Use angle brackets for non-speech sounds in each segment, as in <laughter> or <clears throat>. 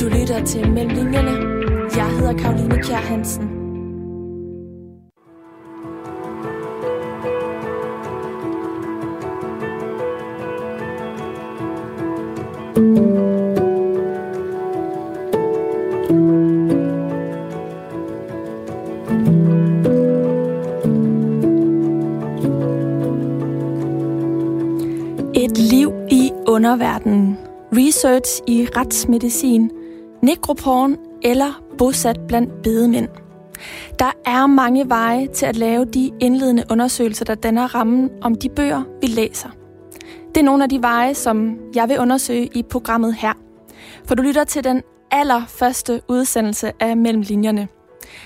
Du lytter til Mellemlinjerne. Jeg hedder Karoline Kjær Hansen. Et liv i underverdenen. Research i retsmedicin, nekroporn eller bosat blandt bedemænd. Der er mange veje til at lave de indledende undersøgelser, der danner rammen om de bøger, vi læser. Det er nogle af de veje, som jeg vil undersøge i programmet her. For du lytter til den allerførste udsendelse af Mellem Linjerne.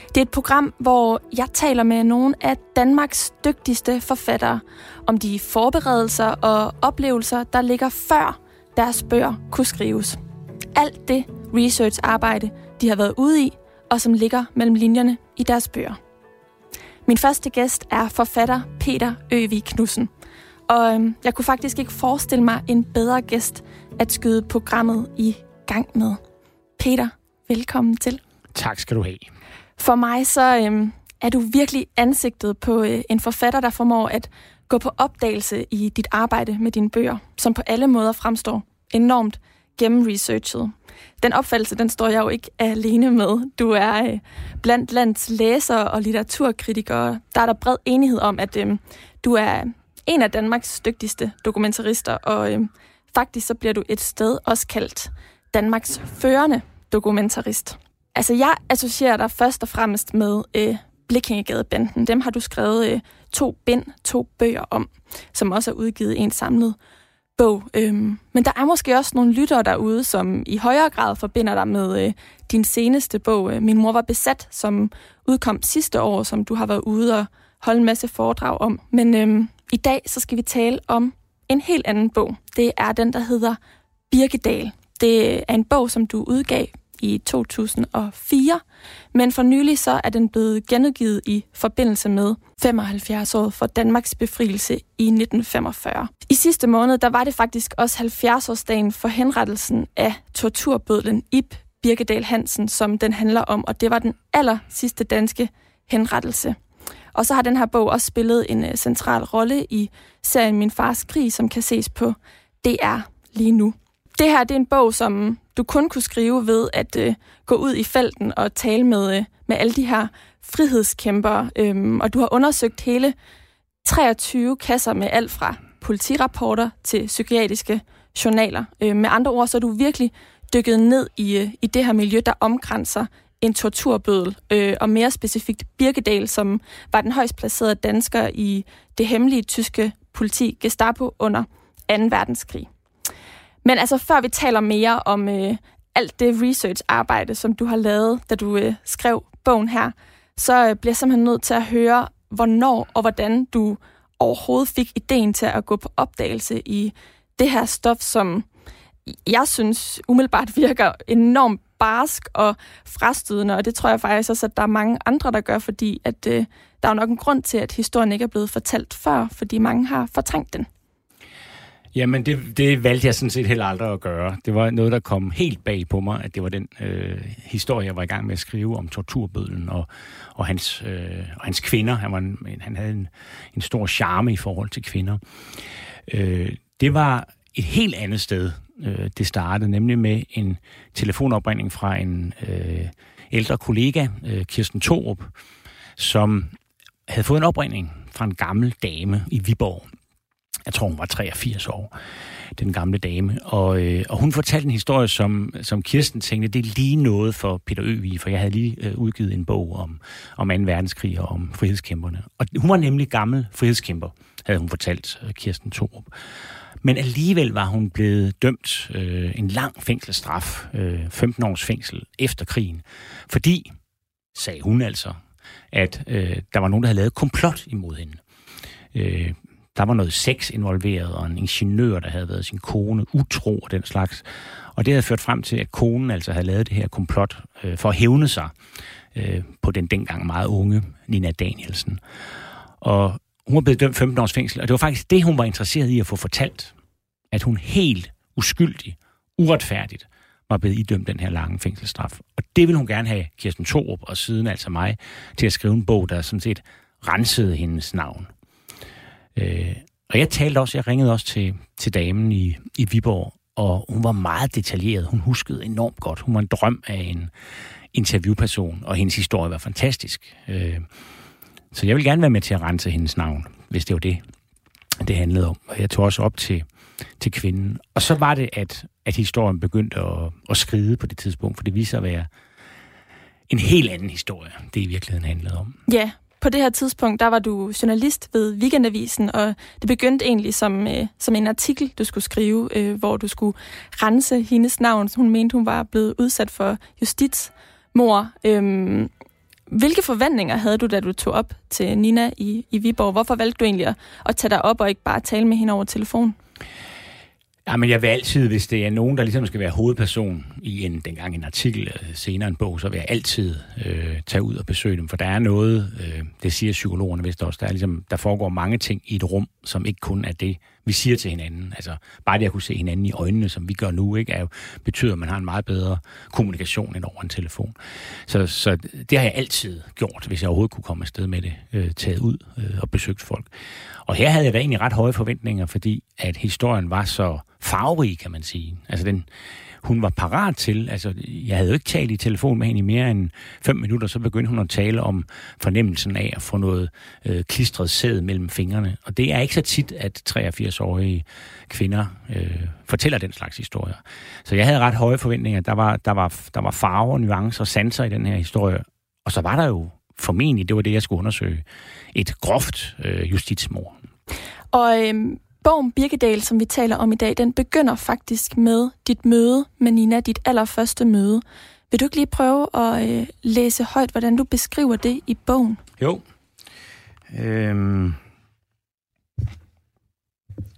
Det er et program, hvor jeg taler med nogle af Danmarks dygtigste forfattere om de forberedelser og oplevelser, der ligger før deres bøger kunne skrives. Alt det research-arbejde, de har været ude i, og som ligger mellem linjerne i deres bøger. Min første gæst er forfatter Peter Øvig Knudsen. Og øhm, jeg kunne faktisk ikke forestille mig en bedre gæst at skyde programmet i gang med. Peter, velkommen til. Tak skal du have. For mig så øhm, er du virkelig ansigtet på øh, en forfatter, der formår at gå på opdagelse i dit arbejde med dine bøger, som på alle måder fremstår enormt gennemresearchet. Den opfattelse, den står jeg jo ikke alene med. Du er øh, blandt lands læsere og litteraturkritikere. Der er der bred enighed om, at øh, du er en af Danmarks dygtigste dokumentarister, og øh, faktisk så bliver du et sted også kaldt Danmarks førende dokumentarist. Altså, jeg associerer dig først og fremmest med øh, Blikkingegadebanden. Dem har du skrevet øh, to bind, to bøger om, som også er udgivet i en samlet bog. Øhm, men der er måske også nogle lyttere derude, som i højere grad forbinder dig med øh, din seneste bog, øh, Min mor var besat, som udkom sidste år, som du har været ude og holde en masse foredrag om. Men øhm, i dag så skal vi tale om en helt anden bog. Det er den, der hedder Birkedal. Det er en bog, som du udgav i 2004, men for nylig så er den blevet genudgivet i forbindelse med 75 år for Danmarks befrielse i 1945. I sidste måned, der var det faktisk også 70-årsdagen for henrettelsen af torturbødlen Ib Birkedal Hansen, som den handler om, og det var den aller sidste danske henrettelse. Og så har den her bog også spillet en øh, central rolle i serien Min fars krig, som kan ses på DR lige nu. Det her det er en bog, som du kun kunne skrive ved at øh, gå ud i felten og tale med, øh, med alle de her frihedskæmper. Øhm, og du har undersøgt hele 23 kasser med alt fra politirapporter til psykiatriske journaler. Øh, med andre ord, så er du virkelig dykket ned i, øh, i det her miljø, der omkranser en torturbødel, øh, og mere specifikt Birkedal, som var den højst placerede dansker i det hemmelige tyske politi Gestapo under 2. verdenskrig. Men altså, før vi taler mere om øh, alt det research-arbejde, som du har lavet, da du øh, skrev bogen her, så øh, bliver jeg simpelthen nødt til at høre, hvornår og hvordan du overhovedet fik ideen til at gå på opdagelse i det her stof, som jeg synes umiddelbart <laughs> virker enormt barsk og frastødende, og det tror jeg faktisk også, at der er mange andre, der gør, fordi at, øh, der er jo nok en grund til, at historien ikke er blevet fortalt før, fordi mange har fortrængt den. Jamen, det, det valgte jeg sådan set heller aldrig at gøre. Det var noget, der kom helt bag på mig, at det var den øh, historie, jeg var i gang med at skrive om torturbødlen og, og, hans, øh, og hans kvinder. Han, var en, han havde en, en stor charme i forhold til kvinder. Øh, det var et helt andet sted, øh, det startede, nemlig med en telefonopringning fra en øh, ældre kollega, øh, Kirsten Torup, som havde fået en opringning fra en gammel dame i Viborg. Jeg tror, hun var 83 år, den gamle dame. Og, øh, og hun fortalte en historie, som, som Kirsten tænkte, det er lige noget for Peter Øvig, for jeg havde lige øh, udgivet en bog om, om 2. verdenskrig og om frihedskæmperne. Og hun var nemlig gammel frihedskæmper, havde hun fortalt øh, Kirsten Thorup. Men alligevel var hun blevet dømt øh, en lang fængselsstraf, øh, 15 års fængsel efter krigen, fordi, sagde hun altså, at øh, der var nogen, der havde lavet komplot imod hende. Øh, der var noget sex involveret, og en ingeniør, der havde været sin kone utro og den slags. Og det havde ført frem til, at konen altså havde lavet det her komplot øh, for at hævne sig øh, på den dengang meget unge Nina Danielsen. Og hun var blevet dømt 15 års fængsel, og det var faktisk det, hun var interesseret i at få fortalt. At hun helt uskyldig, uretfærdigt, var blevet idømt den her lange fængselsstraf. Og det vil hun gerne have Kirsten Thorup og siden altså mig til at skrive en bog, der sådan set rensede hendes navn. Øh, og jeg talte også, jeg ringede også til, til damen i, i Viborg, og hun var meget detaljeret. Hun huskede enormt godt. Hun var en drøm af en interviewperson, og hendes historie var fantastisk. Øh, så jeg vil gerne være med til at rense hendes navn, hvis det var det, det handlede om. Og jeg tog også op til, til kvinden. Og så var det, at, at historien begyndte at, at skride på det tidspunkt, for det viser sig at være en helt anden historie, det i virkeligheden handlede om. Ja, på det her tidspunkt, der var du journalist ved Weekendavisen, og det begyndte egentlig som, øh, som en artikel, du skulle skrive, øh, hvor du skulle rense hendes navn. Hun mente, hun var blevet udsat for justitsmord. Øh, hvilke forventninger havde du, da du tog op til Nina i, i Viborg? Hvorfor valgte du egentlig at, at tage dig op og ikke bare tale med hende over telefon? Ja, men jeg vil altid, hvis det er nogen, der ligesom skal være hovedperson i en, dengang en artikel, øh, senere en bog, så vil jeg altid øh, tage ud og besøge dem, for der er noget, øh, det siger psykologerne vist også, der, er ligesom, der foregår mange ting i et rum, som ikke kun er det, vi siger til hinanden. Altså, bare det at kunne se hinanden i øjnene, som vi gør nu, ikke, er jo, betyder, at man har en meget bedre kommunikation end over en telefon. Så, så det har jeg altid gjort, hvis jeg overhovedet kunne komme afsted med det, øh, taget ud øh, og besøgt folk. Og her havde jeg da egentlig ret høje forventninger, fordi at historien var så farverig, kan man sige. Altså den, hun var parat til, altså jeg havde jo ikke talt i telefon med hende i mere end fem minutter, så begyndte hun at tale om fornemmelsen af at få noget øh, klistret sæd mellem fingrene. Og det er ikke så tit, at 83-årige kvinder øh, fortæller den slags historier. Så jeg havde ret høje forventninger. Der var, der var, der var farver, nuancer og sanser i den her historie. Og så var der jo formentlig, det var det, jeg skulle undersøge, et groft øh, justitsmord. Og øhm, bogen Birkedal, som vi taler om i dag, den begynder faktisk med dit møde med Nina, dit allerførste møde. Vil du ikke lige prøve at øh, læse højt, hvordan du beskriver det i bogen? Jo. Øhm.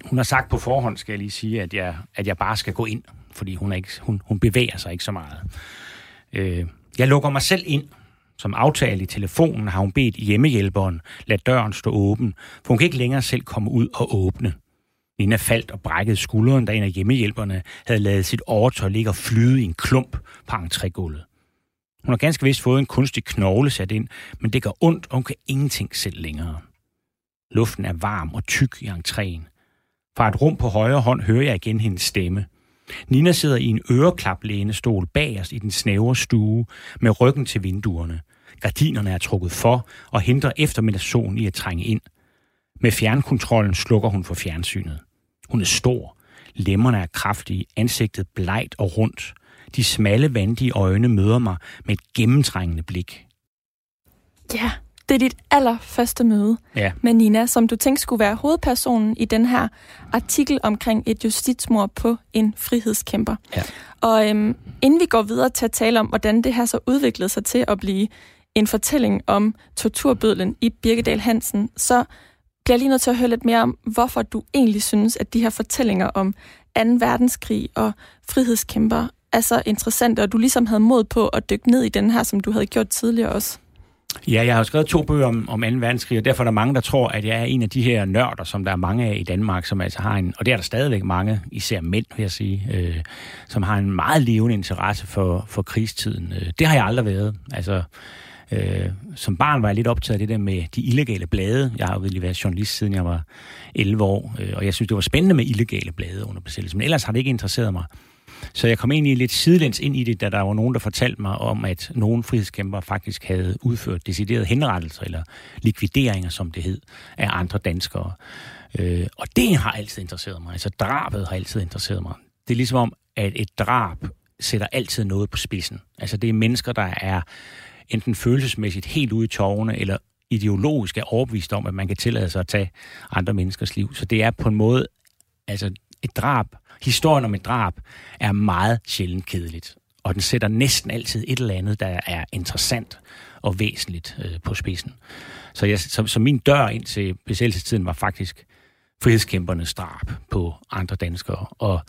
Hun har sagt på forhånd, skal jeg lige sige, at jeg, at jeg bare skal gå ind, fordi hun, er ikke, hun, hun bevæger sig ikke så meget. Øh, jeg lukker mig selv ind, som aftale i telefonen har hun bedt hjemmehjælperen lade døren stå åben, for hun kan ikke længere selv komme ud og åbne. Nina faldt og brækkede skulderen, da en af hjemmehjælperne havde lavet sit overtøj ligge og flyde i en klump på entrégulvet. Hun har ganske vist fået en kunstig knogle sat ind, men det gør ondt, og hun kan ingenting selv længere. Luften er varm og tyk i entréen. Fra et rum på højre hånd hører jeg igen hendes stemme. Nina sidder i en øreklaplænestol bag os i den snævre stue med ryggen til vinduerne. Gardinerne er trukket for og hindrer eftermiddagssolen i at trænge ind. Med fjernkontrollen slukker hun for fjernsynet. Hun er stor. Lemmerne er kraftige, ansigtet blegt og rundt. De smalle, vandige øjne møder mig med et gennemtrængende blik. Ja, det er dit allerførste møde ja. med Nina, som du tænkte skulle være hovedpersonen i den her artikel omkring et justitsmord på en frihedskæmper. Ja. Og øhm, inden vi går videre til at tale om, hvordan det her så udviklede sig til at blive en fortælling om torturbødlen i Birkedal Hansen, så bliver lige nødt til at høre lidt mere om, hvorfor du egentlig synes, at de her fortællinger om 2. verdenskrig og frihedskæmper er så interessante, og du ligesom havde mod på at dykke ned i den her, som du havde gjort tidligere også. Ja, jeg har skrevet to bøger om, om 2. verdenskrig, og derfor er der mange, der tror, at jeg er en af de her nørder, som der er mange af i Danmark, som altså har en, og det er der stadigvæk mange, især mænd, vil jeg sige, øh, som har en meget levende interesse for, for krigstiden. Øh, det har jeg aldrig været. Altså, Øh, som barn var jeg lidt optaget af det der med de illegale blade. Jeg har jo virkelig været journalist siden jeg var 11 år, øh, og jeg synes, det var spændende med illegale blade under besættelsen, men ellers har det ikke interesseret mig. Så jeg kom egentlig lidt sidelæns ind i det, da der var nogen, der fortalte mig om, at nogle frihedskæmper faktisk havde udført deciderede henrettelser eller likvideringer, som det hed, af andre danskere. Øh, og det har altid interesseret mig. Altså drabet har altid interesseret mig. Det er ligesom om, at et drab sætter altid noget på spidsen. Altså det er mennesker, der er enten følelsesmæssigt helt ude i tårne, eller ideologisk er overbevist om, at man kan tillade sig at tage andre menneskers liv. Så det er på en måde, altså et drab, historien om et drab, er meget sjældent kedeligt. Og den sætter næsten altid et eller andet, der er interessant og væsentligt øh, på spidsen. Så, jeg, så, så min dør ind til besættelsestiden var faktisk frihedskæmpernes drab på andre danskere. Og,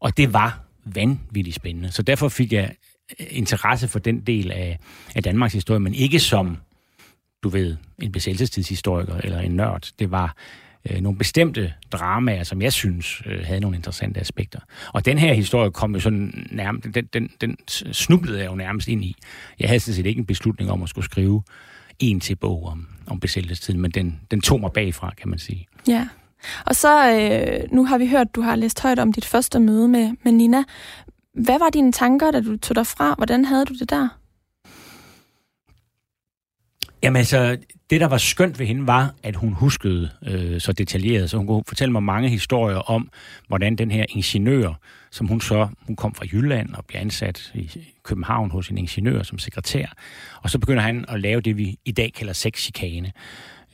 og det var vanvittigt spændende. Så derfor fik jeg interesse for den del af, af Danmarks historie, men ikke som, du ved, en besættelsestidshistoriker eller en nørd. Det var øh, nogle bestemte dramaer, som jeg synes øh, havde nogle interessante aspekter. Og den her historie kom jo sådan nærmest, den, den, den snublede jeg jo nærmest ind i. Jeg havde sådan set ikke en beslutning om at skulle skrive en til bog om, om besættelsestiden, men den, den tog mig bagfra, kan man sige. Ja. Og så, øh, nu har vi hørt, du har læst højt om dit første møde med, med Nina. Hvad var dine tanker, da du tog dig fra? Hvordan havde du det der? Jamen altså, det der var skønt ved hende var, at hun huskede øh, så detaljeret, så hun kunne fortælle mig mange historier om, hvordan den her ingeniør, som hun så, hun kom fra Jylland og blev ansat i København hos en ingeniør som sekretær, og så begynder han at lave det, vi i dag kalder sexchikane.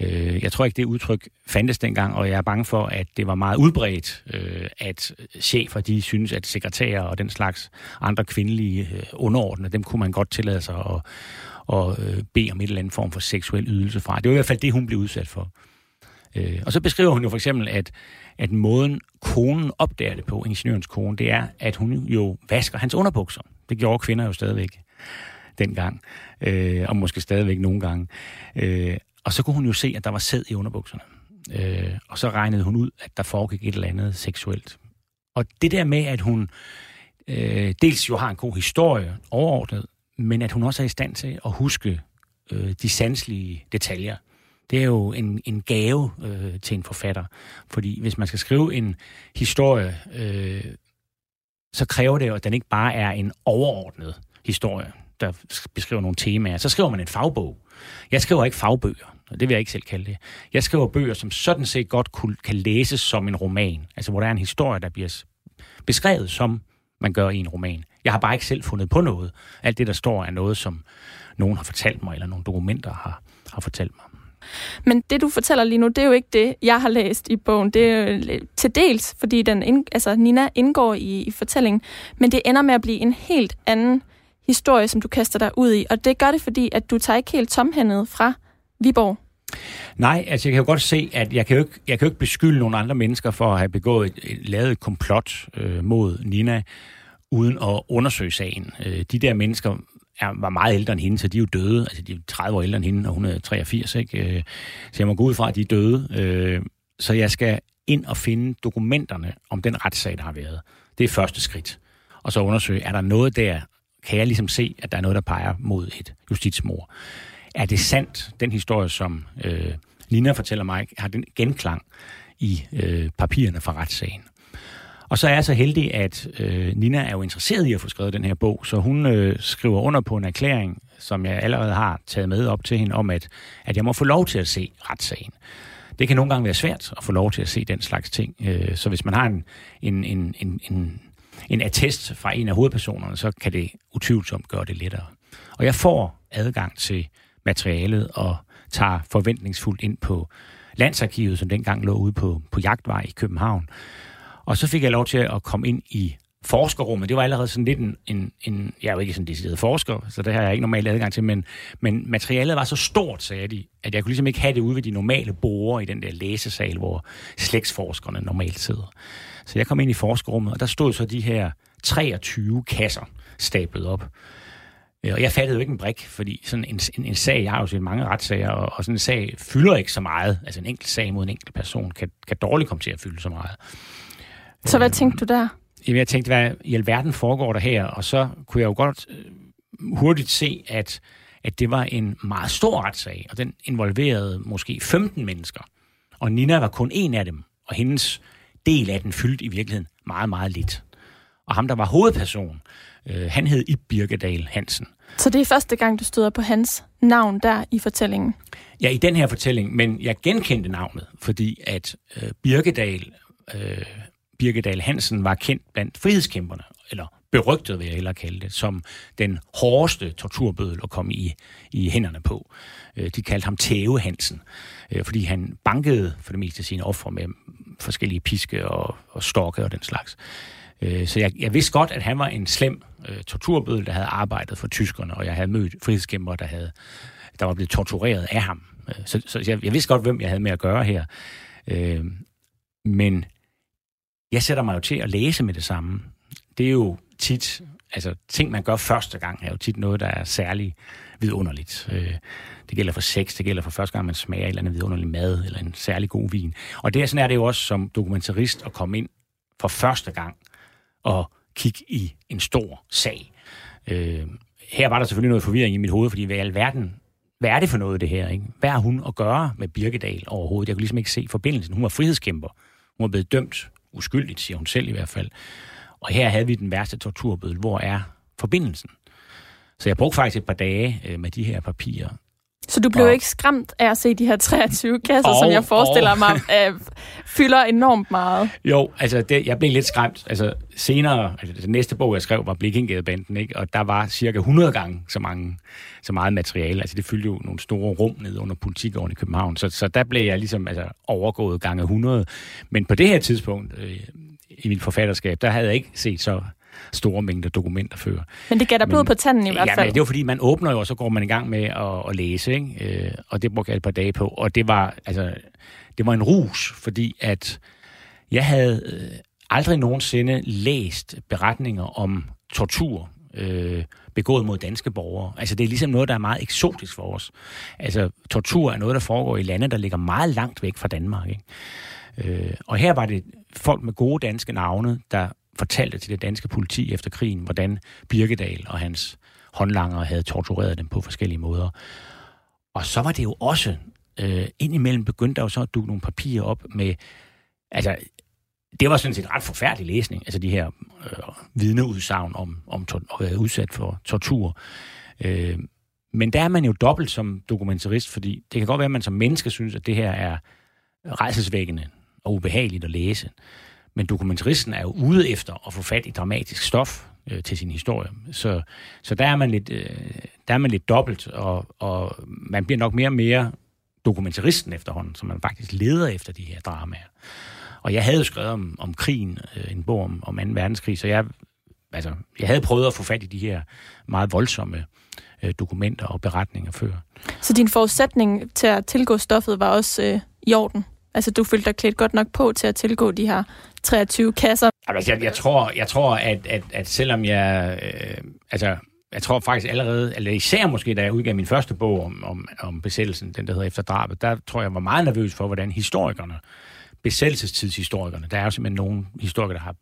Øh, jeg tror ikke, det udtryk fandtes dengang, og jeg er bange for, at det var meget udbredt, øh, at chefer de synes, at sekretærer og den slags andre kvindelige øh, underordnede, dem kunne man godt tillade sig at, og øh, bede om et eller andet form for seksuel ydelse fra. Det var i hvert fald det, hun blev udsat for. Øh, og så beskriver hun jo for eksempel, at, at måden konen opdager det på, ingeniørens kone, det er, at hun jo vasker hans underbukser. Det gjorde kvinder jo stadigvæk dengang, øh, og måske stadigvæk nogle gange. Øh, og så kunne hun jo se, at der var sæd i underbukserne. Øh, og så regnede hun ud, at der foregik et eller andet seksuelt. Og det der med, at hun øh, dels jo har en god historie overordnet, men at hun også er i stand til at huske øh, de sanselige detaljer. Det er jo en, en gave øh, til en forfatter. Fordi hvis man skal skrive en historie, øh, så kræver det jo, at den ikke bare er en overordnet historie, der beskriver nogle temaer. Så skriver man en fagbog. Jeg skriver ikke fagbøger, og det vil jeg ikke selv kalde det. Jeg skriver bøger, som sådan set godt kan læses som en roman. Altså hvor der er en historie, der bliver beskrevet som man gør i en roman. Jeg har bare ikke selv fundet på noget. Alt det, der står, er noget, som nogen har fortalt mig, eller nogle dokumenter har, har fortalt mig. Men det, du fortæller lige nu, det er jo ikke det, jeg har læst i bogen. Det er jo øh, til dels, fordi den ind, altså Nina indgår i, i fortællingen, men det ender med at blive en helt anden historie, som du kaster dig ud i. Og det gør det, fordi at du tager ikke helt tomhændet fra Viborg. Nej, altså jeg kan jo godt se, at jeg kan jo ikke, jeg kan jo ikke beskylde nogle andre mennesker for at have begået et, lavet et komplot øh, mod Nina, uden at undersøge sagen. Øh, de der mennesker er, var meget ældre end hende, så de er jo døde. Altså, de er 30 år ældre end hende, og hun er 83, ikke? Øh, så jeg må gå ud fra, at de er døde. Øh, så jeg skal ind og finde dokumenterne om den retssag, der har været. Det er første skridt. Og så undersøge, er der noget der, kan jeg ligesom se, at der er noget, der peger mod et justitsmord. Er det sandt, den historie, som øh, Nina fortæller mig, har den genklang i øh, papirerne fra retssagen? Og så er jeg så heldig, at øh, Nina er jo interesseret i at få skrevet den her bog, så hun øh, skriver under på en erklæring, som jeg allerede har taget med op til hende, om at, at jeg må få lov til at se retssagen. Det kan nogle gange være svært at få lov til at se den slags ting. Øh, så hvis man har en, en, en, en, en, en attest fra en af hovedpersonerne, så kan det utvivlsomt gøre det lettere. Og jeg får adgang til materialet og tager forventningsfuldt ind på Landsarkivet, som dengang lå ude på, på Jagtvej i København. Og så fik jeg lov til at komme ind i forskerrummet. Det var allerede sådan lidt en, en, en jeg er jo ikke sådan decideret forsker, så det har jeg ikke normalt adgang til, men, men materialet var så stort, sagde de, at jeg kunne ligesom ikke have det ude ved de normale borgere i den der læsesal, hvor slægtsforskerne normalt sidder. Så jeg kom ind i forskerrummet, og der stod så de her 23 kasser stablet op. Øh, og jeg fattede jo ikke en brik, fordi sådan en, en, en sag, jeg har jo set mange retssager, og, og sådan en sag fylder ikke så meget. Altså en enkelt sag mod en enkelt person kan, kan dårligt komme til at fylde så meget. Så hvad tænkte du der? Jamen, jeg tænkte, hvad i alverden foregår der her? Og så kunne jeg jo godt øh, hurtigt se, at, at det var en meget stor retssag, og den involverede måske 15 mennesker. Og Nina var kun en af dem, og hendes del af den fyldte i virkeligheden meget, meget lidt. Og ham, der var hovedperson, øh, han hed Ib Birkedal Hansen. Så det er første gang, du støder på hans navn der i fortællingen? Ja, i den her fortælling, men jeg genkendte navnet, fordi at øh, Birkedal øh, Birgedal Hansen var kendt blandt frihedskæmperne, eller berygtet vil jeg hellere kalde det, som den hårdeste torturbødel at komme i, i hænderne på. Øh, de kaldte ham Tæve Hansen, øh, fordi han bankede for det meste sine ofre med forskellige piske og, og stokke og den slags. Øh, så jeg, jeg vidste godt, at han var en slem øh, torturbødel, der havde arbejdet for tyskerne, og jeg havde mødt frihedskæmpere, der, havde, der var blevet tortureret af ham. Øh, så, så jeg, jeg vidste godt, hvem jeg havde med at gøre her. Øh, men jeg sætter mig jo til at læse med det samme. Det er jo tit Altså, ting, man gør første gang, er jo tit noget, der er særlig vidunderligt. Øh, det gælder for sex, det gælder for første gang, man smager et eller andet vidunderlig mad, eller en særlig god vin. Og det er sådan er det jo også som dokumentarist at komme ind for første gang og kigge i en stor sag. Øh, her var der selvfølgelig noget forvirring i mit hoved, fordi hvad i alverden, hvad er det for noget, det her? Ikke? Hvad har hun at gøre med Birkedal overhovedet? Jeg kunne ligesom ikke se forbindelsen. Hun var frihedskæmper. Hun var blevet dømt uskyldigt, siger hun selv i hvert fald. Og her havde vi den værste torturbøde. Hvor er forbindelsen? Så jeg brugte faktisk et par dage øh, med de her papirer. Så du blev og, ikke skræmt af at se de her 23 kasser, og, som jeg forestiller og, mig øh, fylder enormt meget? Jo, altså det, jeg blev lidt skræmt. Altså senere, altså den næste bog, jeg skrev, var Blikkingadebanden, ikke? og der var cirka 100 gange så, mange, så meget materiale. Altså det fyldte jo nogle store rum ned under politikården i København. Så, så der blev jeg ligesom altså, overgået gange 100. Men på det her tidspunkt øh, i mit forfatterskab, der havde jeg ikke set så store mængder dokumenter før. Men det gav dig blod på tanden i hvert fald. Ja, det var fordi, man åbner jo, og så går man i gang med at, at læse, ikke? Øh, og det brugte jeg et par dage på. Og det var, altså, det var en rus, fordi at jeg havde øh, aldrig nogensinde læst beretninger om tortur øh, begået mod danske borgere. Altså det er ligesom noget, der er meget eksotisk for os. Altså tortur er noget, der foregår i lande, der ligger meget langt væk fra Danmark. Ikke? Øh, og her var det folk med gode danske navne, der fortalte til det danske politi efter krigen, hvordan Birkedal og hans håndlanger havde tortureret dem på forskellige måder. Og så var det jo også, øh, indimellem begyndte der jo så at dukke nogle papirer op med, altså, det var sådan set ret forfærdelig læsning, altså de her øh, vidneudsagn om, om at være udsat for tortur. Øh, men der er man jo dobbelt som dokumentarist, fordi det kan godt være, at man som menneske synes, at det her er rejsesvækkende og ubehageligt at læse. Men dokumentaristen er jo ude efter at få fat i dramatisk stof øh, til sin historie. Så, så der, er man lidt, øh, der er man lidt dobbelt, og, og man bliver nok mere og mere dokumentaristen efterhånden, som man faktisk leder efter de her dramaer. Og jeg havde jo skrevet om, om krigen, øh, en bog om, om 2. verdenskrig, så jeg, altså, jeg havde prøvet at få fat i de her meget voldsomme øh, dokumenter og beretninger før. Så din forudsætning til at tilgå stoffet var også øh, i orden? Altså, du følte dig klædt godt nok på til at tilgå de her 23 kasser? Altså, jeg, jeg tror, jeg tror at, at, at selvom jeg... Øh, altså, jeg tror faktisk allerede, eller især måske, da jeg udgav min første bog om, om, om besættelsen, den der hedder Efter drabet, der tror jeg, jeg var meget nervøs for, hvordan historikerne, besættelsestidshistorikerne, der er jo simpelthen nogle historikere, der har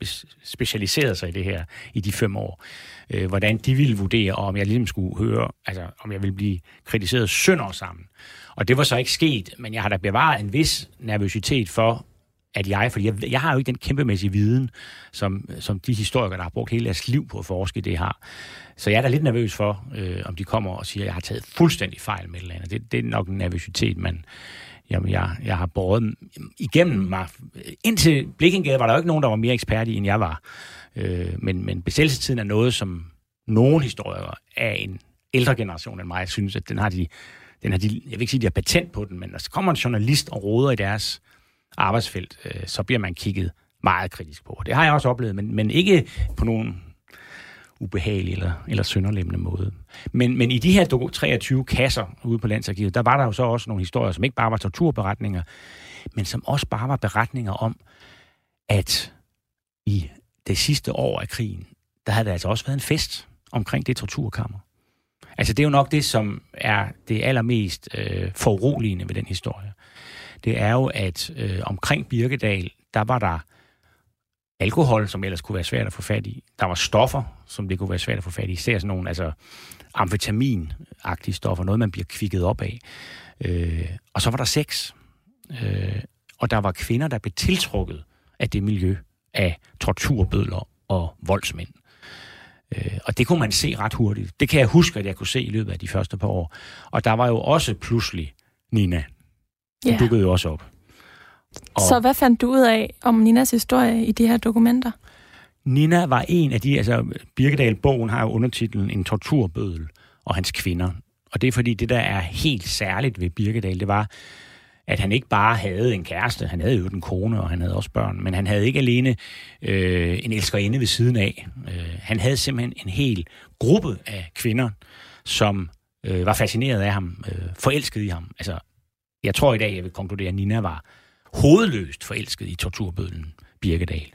specialiseret sig i det her i de fem år, øh, hvordan de ville vurdere, og om jeg ligesom skulle høre, altså om jeg ville blive kritiseret sønder sammen. Og det var så ikke sket, men jeg har da bevaret en vis nervøsitet for, at jeg, fordi jeg, jeg har jo ikke den kæmpemæssige viden, som, som de historikere, der har brugt hele deres liv på at forske, det har. Så jeg er da lidt nervøs for, øh, om de kommer og siger, at jeg har taget fuldstændig fejl med et eller andet. Det, det er nok en nervøsitet, man, jamen, jeg, jeg har båret igennem mig. Indtil Blikkengade var der jo ikke nogen, der var mere ekspert i, end jeg var. Øh, men, men besættelsestiden er noget, som nogle historikere af en ældre generation end mig synes, at den har de den har de, jeg vil ikke sige, at de har patent på den, men når der kommer en journalist og råder i deres arbejdsfelt, øh, så bliver man kigget meget kritisk på. Det har jeg også oplevet, men, men ikke på nogen ubehagelig eller, eller sønderlemmende måde. Men, men i de her 23 kasser ude på Landsarkivet, der var der jo så også nogle historier, som ikke bare var torturberetninger, men som også bare var beretninger om, at i det sidste år af krigen, der havde der altså også været en fest omkring det torturkammer. Altså det er jo nok det, som er det allermest øh, foruroligende ved den historie. Det er jo, at øh, omkring Birkedal, der var der alkohol, som ellers kunne være svært at få fat i. Der var stoffer, som det kunne være svært at få fat i. Især sådan nogle altså, amfetamin-agtige stoffer, noget man bliver kvikket op af. Øh, og så var der sex. Øh, og der var kvinder, der blev tiltrukket af det miljø af torturbødler og voldsmænd. Øh, og det kunne man se ret hurtigt. Det kan jeg huske, at jeg kunne se i løbet af de første par år. Og der var jo også pludselig Nina. Hun ja. dukkede jo også op. Og Så hvad fandt du ud af om Ninas historie i de her dokumenter? Nina var en af de, altså Birkedal-bogen har jo undertitlen En torturbødel og hans kvinder. Og det er fordi, det der er helt særligt ved Birkedal, det var, at han ikke bare havde en kæreste, han havde jo en kone, og han havde også børn, men han havde ikke alene øh, en elskerinde ved siden af. Øh, han havde simpelthen en hel gruppe af kvinder, som øh, var fascineret af ham, øh, forelsket i ham. Altså, jeg tror i dag, jeg vil konkludere, at Nina var hovedløst forelsket i torturbødlen Birkedal.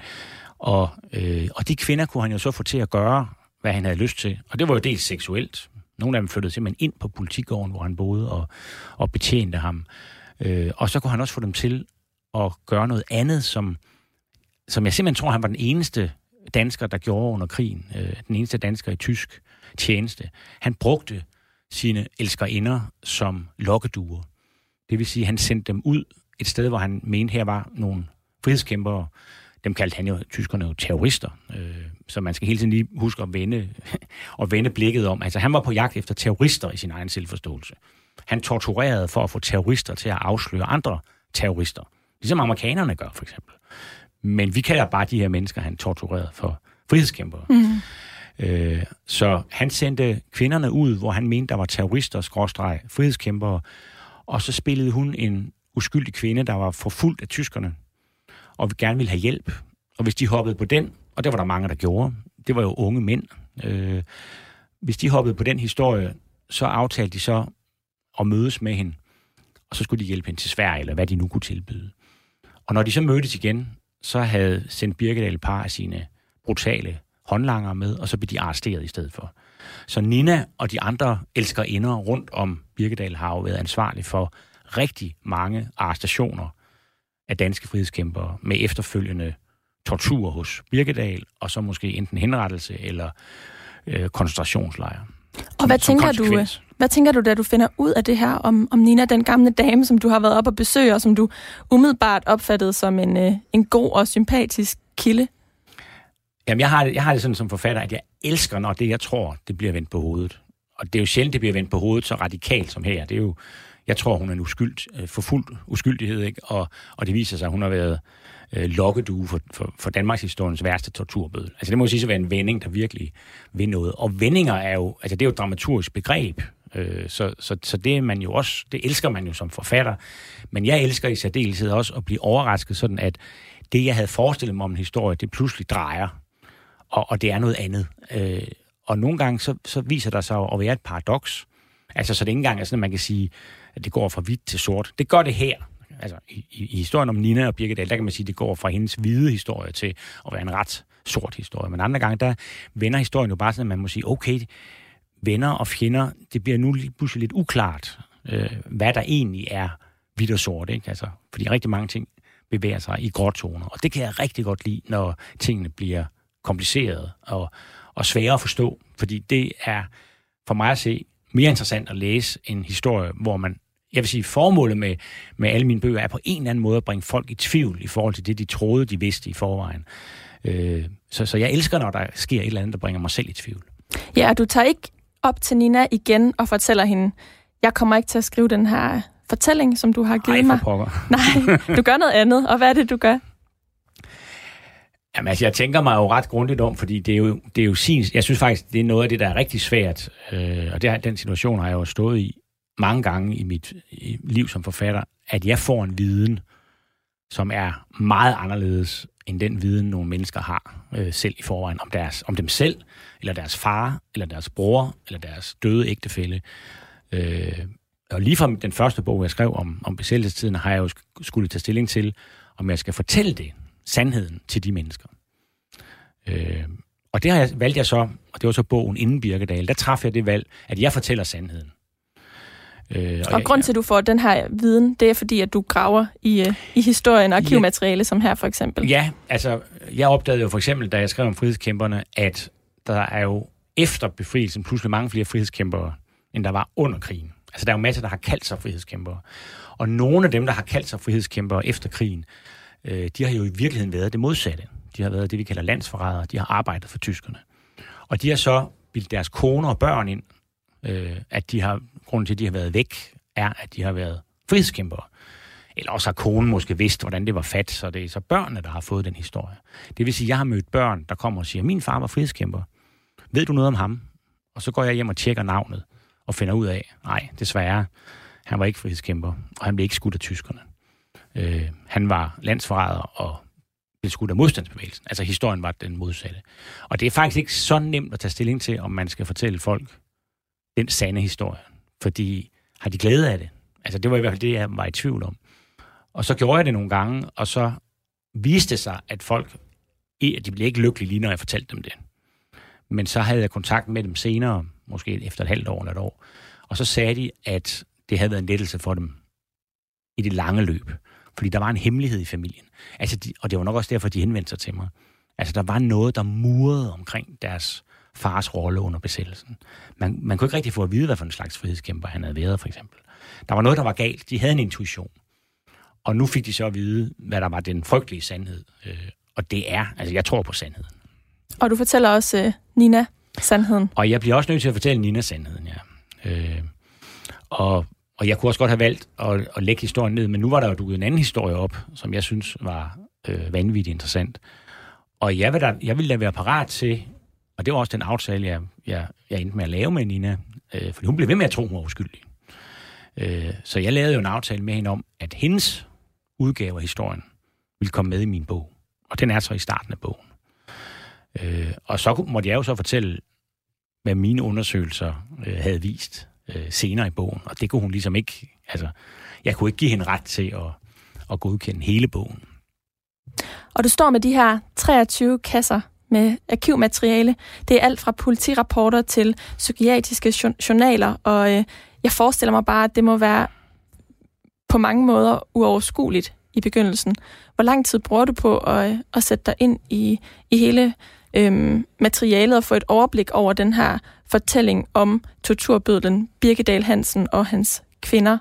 Og, øh, og de kvinder kunne han jo så få til at gøre hvad han havde lyst til. Og det var jo dels seksuelt. Nogle af dem flyttede simpelthen ind på politigården, hvor han boede, og, og betjente ham. Øh, og så kunne han også få dem til at gøre noget andet, som, som jeg simpelthen tror, han var den eneste dansker, der gjorde under krigen. Øh, den eneste dansker i tysk tjeneste. Han brugte sine elskerinder som lokkeduer. Det vil sige, at han sendte dem ud et sted, hvor han mente, her var nogle frihedskæmpere. Dem kaldte han jo, tyskerne jo terrorister. Øh, så man skal hele tiden lige huske at vende, <laughs> og vende blikket om. Altså han var på jagt efter terrorister i sin egen selvforståelse. Han torturerede for at få terrorister til at afsløre andre terrorister. Ligesom amerikanerne gør, for eksempel. Men vi kalder bare de her mennesker, han torturerede for frihedskæmpere. Mm. Øh, så han sendte kvinderne ud, hvor han mente, der var terrorister, skråstreg, frihedskæmpere, og så spillede hun en uskyldig kvinde, der var forfulgt af tyskerne, og vi gerne ville have hjælp. Og hvis de hoppede på den, og det var der mange, der gjorde, det var jo unge mænd, øh, hvis de hoppede på den historie, så aftalte de så at mødes med hende, og så skulle de hjælpe hende til Sverige, eller hvad de nu kunne tilbyde. Og når de så mødtes igen, så havde sendt Birkedal et par af sine brutale håndlanger med, og så blev de arresteret i stedet for. Så Nina og de andre elskerinder rundt om Birkedal har jo været ansvarlig for rigtig mange arrestationer af danske frihedskæmpere med efterfølgende tortur hos Birkedal, og så måske enten henrettelse eller øh, koncentrationslejre. Og hvad tænker, du, hvad tænker du, da du finder ud af det her om, om Nina, den gamle dame, som du har været op og besøge, og som du umiddelbart opfattede som en, øh, en god og sympatisk kilde? Jamen, jeg har, det, jeg har det sådan som forfatter, at jeg elsker, når det, jeg tror, det bliver vendt på hovedet. Og det er jo sjældent, det bliver vendt på hovedet så radikalt som her. Det er jo, jeg tror, hun er en uskyld, øh, for fuld uskyldighed, ikke? Og, og det viser sig, at hun har været øh, lokkedue for, for, for Danmarks historiens værste torturbøde. Altså det må sige at være en vending, der virkelig vil noget. Og vendinger er jo, altså det er jo et dramaturgisk begreb, øh, så, så, så det er man jo også, det elsker man jo som forfatter. Men jeg elsker i særdeleshed også at blive overrasket sådan, at det, jeg havde forestillet mig om en historie, det pludselig drejer, og, og det er noget andet. Øh, og nogle gange, så, så viser der sig at være et paradoks. Altså, så det ikke engang er sådan, at man kan sige, at det går fra hvidt til sort. Det gør det her altså i, i historien om Nina og Birgit der kan man sige, at det går fra hendes hvide historie til at være en ret sort historie. Men andre gange, der vender historien jo bare sådan, at man må sige, okay, venner og fjender, det bliver nu pludselig lidt uklart, øh, hvad der egentlig er hvidt og sort. Ikke? Altså, fordi rigtig mange ting bevæger sig i gråtoner. Og det kan jeg rigtig godt lide, når tingene bliver komplicerede og, og svære at forstå. Fordi det er for mig at se mere interessant at læse en historie, hvor man jeg vil sige, formålet med, med alle mine bøger er på en eller anden måde at bringe folk i tvivl i forhold til det, de troede, de vidste i forvejen. Øh, så, så jeg elsker, når der sker et eller andet, der bringer mig selv i tvivl. Ja, og du tager ikke op til Nina igen og fortæller hende, jeg kommer ikke til at skrive den her fortælling, som du har givet Ej, mig. Pokker. <laughs> Nej, du gør noget andet. Og hvad er det, du gør? Jamen, altså, jeg tænker mig jo ret grundigt om, fordi det er jo, det er jo sin... Jeg synes faktisk, det er noget af det, der er rigtig svært. Øh, og det, den situation har jeg jo stået i mange gange i mit liv som forfatter, at jeg får en viden, som er meget anderledes end den viden, nogle mennesker har øh, selv i forvejen om, deres, om dem selv, eller deres far, eller deres bror, eller deres døde ægtefælle. Øh, og lige fra den første bog, jeg skrev om, om besættelsestiden, har jeg jo skulle tage stilling til, om jeg skal fortælle det, sandheden, til de mennesker. Øh, og det har jeg, valgt jeg så, og det var så bogen inden Birkedal, der træffede jeg det valg, at jeg fortæller sandheden. Øh, og og grund til, at du får den her viden, det er fordi, at du graver i, uh, i historien og arkivmateriale, ja, som her for eksempel. Ja, altså, jeg opdagede jo for eksempel, da jeg skrev om frihedskæmperne, at der er jo efter befrielsen pludselig mange flere frihedskæmpere, end der var under krigen. Altså, der er jo masser, der har kaldt sig frihedskæmpere. Og nogle af dem, der har kaldt sig frihedskæmpere efter krigen, øh, de har jo i virkeligheden været det modsatte. De har været det, vi kalder landsforrædere. De har arbejdet for tyskerne. Og de har så bildt deres koner og børn ind, øh, at de har, grunden til, at de har været væk, er, at de har været frihedskæmpere. Eller også har konen måske vidst, hvordan det var fat, så det er så børnene, der har fået den historie. Det vil sige, at jeg har mødt børn, der kommer og siger, min far var frihedskæmper. Ved du noget om ham? Og så går jeg hjem og tjekker navnet og finder ud af, nej, desværre, han var ikke frihedskæmper, og han blev ikke skudt af tyskerne. Øh, han var landsforræder og blev skudt af modstandsbevægelsen. Altså historien var den modsatte. Og det er faktisk ikke så nemt at tage stilling til, om man skal fortælle folk den sande historie. Fordi har de glæde af det? Altså det var i hvert fald det, jeg var i tvivl om. Og så gjorde jeg det nogle gange, og så viste det sig, at folk, at de blev ikke lykkelige lige, når jeg fortalte dem det. Men så havde jeg kontakt med dem senere, måske efter et halvt år eller et år. Og så sagde de, at det havde været en lettelse for dem i det lange løb. Fordi der var en hemmelighed i familien. Altså, de, og det var nok også derfor, de henvendte sig til mig. Altså, der var noget, der murede omkring deres fars rolle under besættelsen. Man, man kunne ikke rigtig få at vide, hvad for en slags frihedskæmper han havde været, for eksempel. Der var noget, der var galt. De havde en intuition. Og nu fik de så at vide, hvad der var den frygtelige sandhed. Øh, og det er, altså jeg tror på sandheden. Og du fortæller også uh, Nina sandheden. Og jeg bliver også nødt til at fortælle Nina sandheden, ja. Øh, og, og jeg kunne også godt have valgt at, at lægge historien ned, men nu var der jo dukket en anden historie op, som jeg synes var øh, vanvittigt interessant. Og jeg vil, da, jeg vil da være parat til, og det var også den aftale, jeg, jeg, jeg endte med at lave med Nina, øh, fordi hun blev ved med at tro, hun var uskyldig. Øh, så jeg lavede jo en aftale med hende om, at hendes udgave af historien ville komme med i min bog. Og den er så i starten af bogen. Øh, og så måtte jeg jo så fortælle, hvad mine undersøgelser øh, havde vist øh, senere i bogen. Og det kunne hun ligesom ikke... Altså, jeg kunne ikke give hende ret til at, at godkende hele bogen. Og du står med de her 23 kasser med arkivmateriale. Det er alt fra politirapporter til psykiatriske journaler, og øh, jeg forestiller mig bare, at det må være på mange måder uoverskueligt i begyndelsen. Hvor lang tid bruger du på at, øh, at sætte dig ind i, i hele øhm, materialet og få et overblik over den her fortælling om torturbødlen Birkedal Hansen og hans kvinder,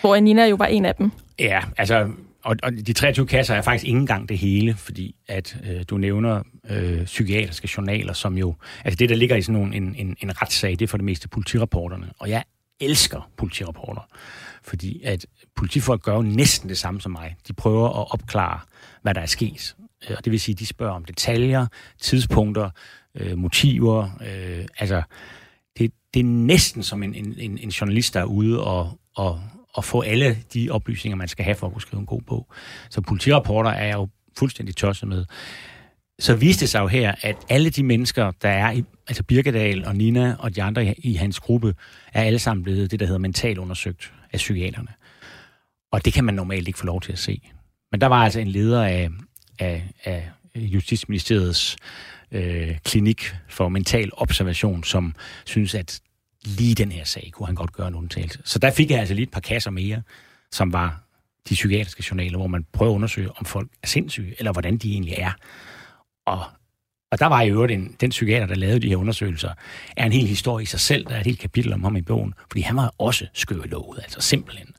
hvor Nina jo var en af dem? Ja, altså og, og de 23 kasser er faktisk ikke engang det hele, fordi at øh, du nævner øh, psykiatriske journaler, som jo, altså det, der ligger i sådan nogle, en, en, en retssag, det er for det meste politirapporterne. Og jeg elsker politirapporter, fordi at politifolk gør jo næsten det samme som mig. De prøver at opklare, hvad der er sket. Øh, og det vil sige, de spørger om detaljer, tidspunkter, øh, motiver. Øh, altså, det, det er næsten som en, en, en journalist, der er ude og, og, og få alle de oplysninger, man skal have for at kunne skrive en god bog. Så politirapporter er jeg jo fuldstændig tosset med. Så viste det sig jo her, at alle de mennesker, der er i, altså Birkedal og Nina og de andre i, i hans gruppe, er alle sammen blevet det, der hedder mentalt undersøgt af psykiaterne. Og det kan man normalt ikke få lov til at se. Men der var altså en leder af, af, af Justitsministeriets øh, klinik for mental observation, som synes, at lige den her sag kunne han godt gøre en undtagelse. Så der fik jeg altså lige et par kasser mere, som var de psykiatriske journaler, hvor man prøver at undersøge, om folk er sindssyge, eller hvordan de egentlig er. Og, og der var i øvrigt en, den psykiater, der lavede de her undersøgelser, er en hel historie i sig selv. Der er et helt kapitel om ham i bogen, fordi han var også skøvelået, altså simpelthen.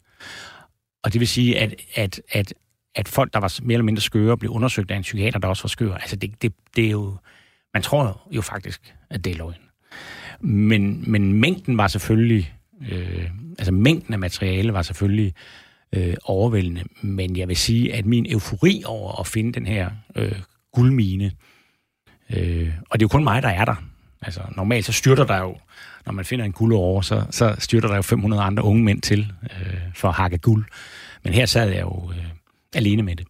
Og det vil sige, at, at, at, at folk, der var mere eller mindre skøre, blev undersøgt af en psykiater, der også var skøre. Altså det, det, det er jo... Man tror jo faktisk, at det er løgn. Men, men mængden var selvfølgelig, øh, altså mængden af materiale var selvfølgelig øh, overvældende, men jeg vil sige, at min eufori over at finde den her øh, guldmine, øh, og det er jo kun mig, der er der. Altså normalt så styrter der jo, når man finder en guld over, så, så styrter der jo 500 andre unge mænd til øh, for at hakke guld. Men her sad jeg jo øh, alene med det.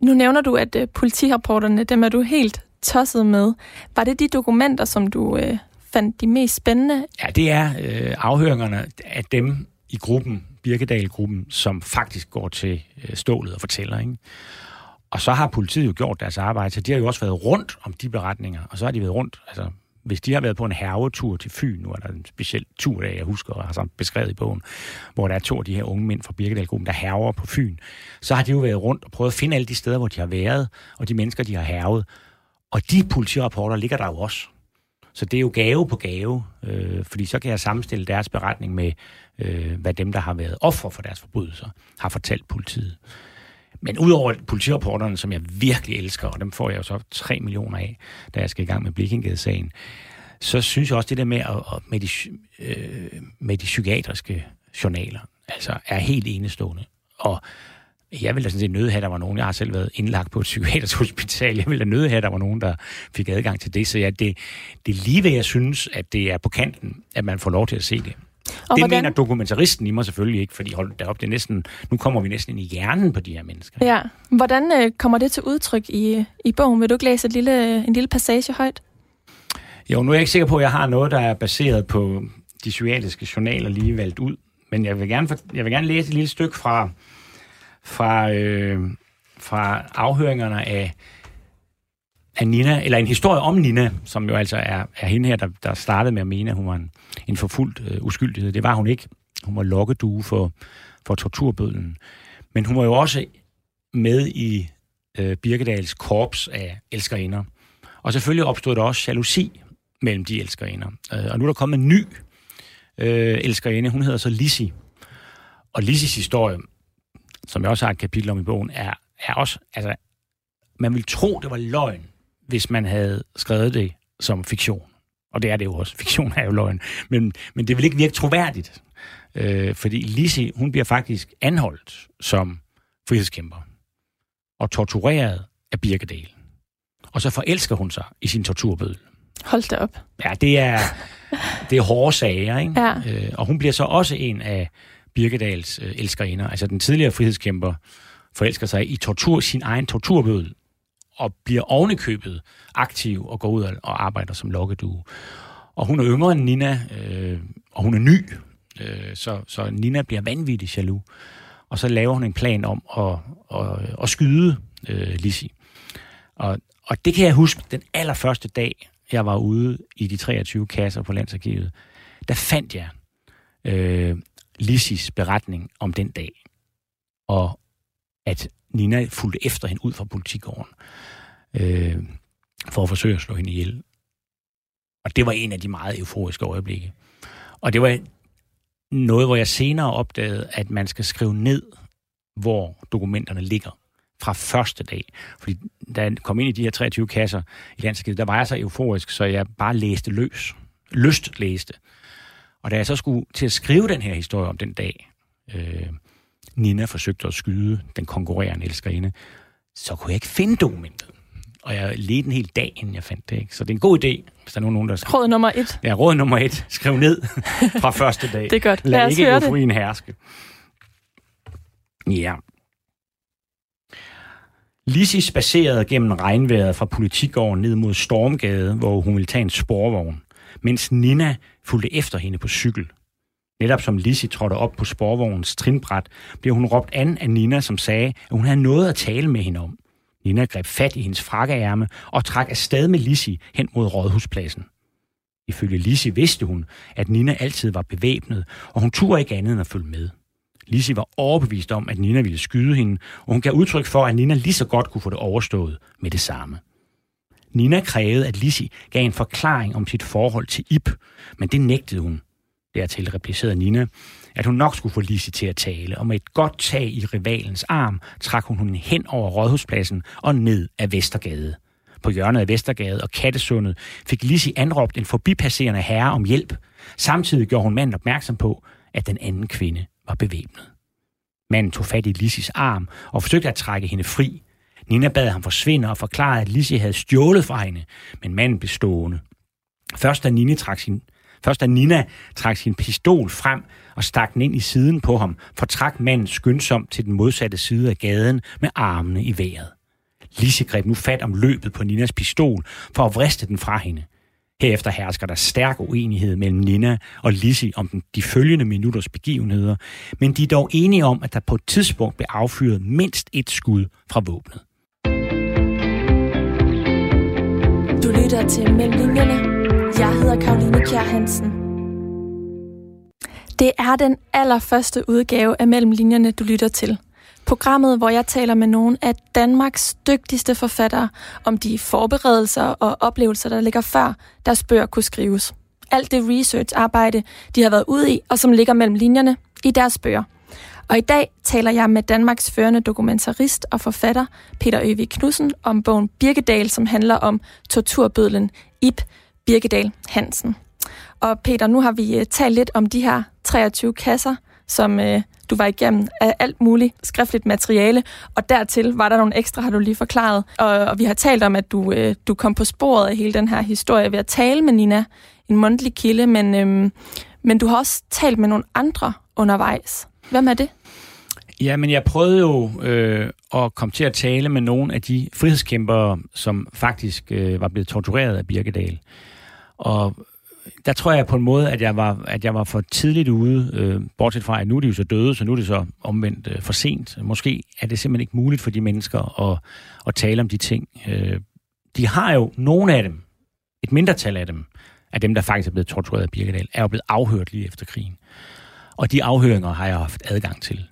Nu nævner du, at øh, politirapporterne, dem er du helt tosset med. Var det de dokumenter, som du øh, fandt de mest spændende? Ja, det er øh, afhøringerne af dem i gruppen, Birkedal-gruppen, som faktisk går til øh, stålet og fortæller. Ikke? Og så har politiet jo gjort deres arbejde, så de har jo også været rundt om de beretninger, og så har de været rundt, altså hvis de har været på en hervetur til Fyn, nu er der en speciel tur, der jeg husker og har sådan beskrevet i bogen, hvor der er to af de her unge mænd fra Birkedalgruppen, der herver på Fyn, så har de jo været rundt og prøvet at finde alle de steder, hvor de har været, og de mennesker, de har hervet. Og de politirapporter ligger der jo også. Så det er jo gave på gave, øh, fordi så kan jeg sammenstille deres beretning med, øh, hvad dem, der har været ofre for deres forbrydelser, har fortalt politiet. Men udover politirapporterne, som jeg virkelig elsker, og dem får jeg jo så 3 millioner af, da jeg skal i gang med Blikengade-sagen, så synes jeg også, det der med, at, med, de, øh, med de psykiatriske journaler, altså er helt enestående. Og jeg ville da sådan set nøde have, at der var nogen, jeg har selv været indlagt på et psykiatrisk hospital, jeg ville da nøde have, at der var nogen, der fik adgang til det. Så ja, det, det er lige ved, jeg synes, at det er på kanten, at man får lov til at se det. Og det hvordan? mener dokumentaristen i mig selvfølgelig ikke, fordi hold da op, det er næsten, nu kommer vi næsten ind i hjernen på de her mennesker. Ja. Hvordan øh, kommer det til udtryk i, i bogen? Vil du ikke læse et lille, en lille passage højt? Jo, nu er jeg ikke sikker på, at jeg har noget, der er baseret på de psykiatriske journaler lige valgt ud. Men jeg vil gerne, jeg vil gerne læse et lille stykke fra, fra, øh, fra afhøringerne af af Nina, eller en historie om Nina, som jo altså er, er hende her, der, der startede med at mene, at hun var en, en forfulgt øh, uskyldighed. Det var hun ikke. Hun var lokkedue for, for torturbøden. Men hun var jo også med i øh, Birkedals korps af elskerinder. Og selvfølgelig opstod der også jalousi mellem de elskerinder. Øh, og nu er der kommet en ny øh, elskerinde. Hun hedder så Lissi. Og Lissis historie, som jeg også har et kapitel om i bogen, er, er også, altså, man vil tro, det var løgn, hvis man havde skrevet det som fiktion. Og det er det jo også. <laughs> Fiktion er jo løgn. Men, men det vil ikke virke troværdigt. Øh, fordi Lisi, hun bliver faktisk anholdt som frihedskæmper og tortureret af Birkedal. Og så forelsker hun sig i sin torturbødel. Hold da op. Ja, det er, det er hårde sager, ikke? Ja. Øh, og hun bliver så også en af Birkedals øh, elskerinder. Altså den tidligere frihedskæmper forelsker sig i tortur, sin egen torturbødel, og bliver ovenikøbet aktiv og går ud og arbejder som lokkedue. Og hun er yngre end Nina, øh, og hun er ny, øh, så, så Nina bliver vanvittig jaloux. Og så laver hun en plan om at, at, at skyde øh, Lissi. Og, og det kan jeg huske, den allerførste dag, jeg var ude i de 23 kasser på Landsarkivet, der fandt jeg øh, Lissis beretning om den dag. Og at Nina fulgte efter hende ud fra politigården øh, for at forsøge at slå hende ihjel. Og det var en af de meget euforiske øjeblikke. Og det var noget, hvor jeg senere opdagede, at man skal skrive ned, hvor dokumenterne ligger fra første dag. Fordi da jeg kom ind i de her 23 kasser i landsarkivet, der var jeg så euforisk, så jeg bare læste løs. Lyst læste. Og da jeg så skulle til at skrive den her historie om den dag, øh, Nina forsøgte at skyde den konkurrerende elskerinde, så kunne jeg ikke finde dokumentet. Og jeg ledte en hel dag, inden jeg fandt det. Ikke? Så det er en god idé, hvis der er nogen, der. Råd nummer et. Ja, råd nummer et. Skriv ned fra <laughs> første dag. det er godt. Lad, Lad ikke euforien herske. Ja. Lissi spacerede gennem regnvejret fra politigården ned mod Stormgade, hvor hun ville tage en sporvogn, mens Nina fulgte efter hende på cykel. Netop som Lissi trådte op på sporvognens trinbræt, blev hun råbt an af Nina, som sagde, at hun havde noget at tale med hende om. Nina greb fat i hendes frakkeærme og trak afsted med Lissi hen mod rådhuspladsen. Ifølge Lissi vidste hun, at Nina altid var bevæbnet, og hun turde ikke andet end at følge med. Lissi var overbevist om, at Nina ville skyde hende, og hun gav udtryk for, at Nina lige så godt kunne få det overstået med det samme. Nina krævede, at Lissi gav en forklaring om sit forhold til Ip, men det nægtede hun. Dertil replicerede Nina, at hun nok skulle få Lise til at tale, og med et godt tag i rivalens arm trak hun hende hen over Rådhuspladsen og ned af Vestergade. På hjørnet af Vestergade og Kattesundet fik Lise anråbt en forbipasserende herre om hjælp. Samtidig gjorde hun manden opmærksom på, at den anden kvinde var bevæbnet. Manden tog fat i Lissis arm og forsøgte at trække hende fri. Nina bad ham forsvinde og forklarede, at Lizzie havde stjålet fra hende, men manden blev stående. Først da Nina trak sin Først da Nina trak sin pistol frem og stak den ind i siden på ham, fortrak manden skyndsomt til den modsatte side af gaden med armene i vejret. Lise greb nu fat om løbet på Ninas pistol for at vriste den fra hende. Herefter hersker der stærk uenighed mellem Nina og Lisi om den, de følgende minutters begivenheder, men de er dog enige om, at der på et tidspunkt blev affyret mindst et skud fra våbnet. Du lytter til Mellem Linjerne jeg hedder Karoline Kjær Hansen. Det er den allerførste udgave af Mellem Linjerne, du lytter til. Programmet, hvor jeg taler med nogle af Danmarks dygtigste forfattere om de forberedelser og oplevelser, der ligger før deres bøger kunne skrives. Alt det research-arbejde, de har været ude i, og som ligger mellem linjerne i deres bøger. Og i dag taler jeg med Danmarks førende dokumentarist og forfatter Peter Øvig Knudsen om bogen Birkedal, som handler om torturbødlen Ip, Birkedal Hansen. Og Peter, nu har vi øh, talt lidt om de her 23 kasser, som øh, du var igennem af alt muligt skriftligt materiale, og dertil var der nogle ekstra, har du lige forklaret. Og, og vi har talt om, at du, øh, du kom på sporet af hele den her historie ved at tale med Nina, en mundtlig kilde, men, øh, men du har også talt med nogle andre undervejs. Hvem er det? Ja, men jeg prøvede jo øh, at komme til at tale med nogle af de frihedskæmpere, som faktisk øh, var blevet tortureret af Birkedal. Og der tror jeg på en måde, at jeg var, at jeg var for tidligt ude, øh, bortset fra, at nu er de jo så døde, så nu er det så omvendt øh, for sent. Måske er det simpelthen ikke muligt for de mennesker at, at tale om de ting, øh, de har jo nogle af dem, et mindretal af dem, af dem, der faktisk er blevet tortureret af Birkedal, er jo blevet afhørt lige efter krigen. Og de afhøringer har jeg haft adgang til.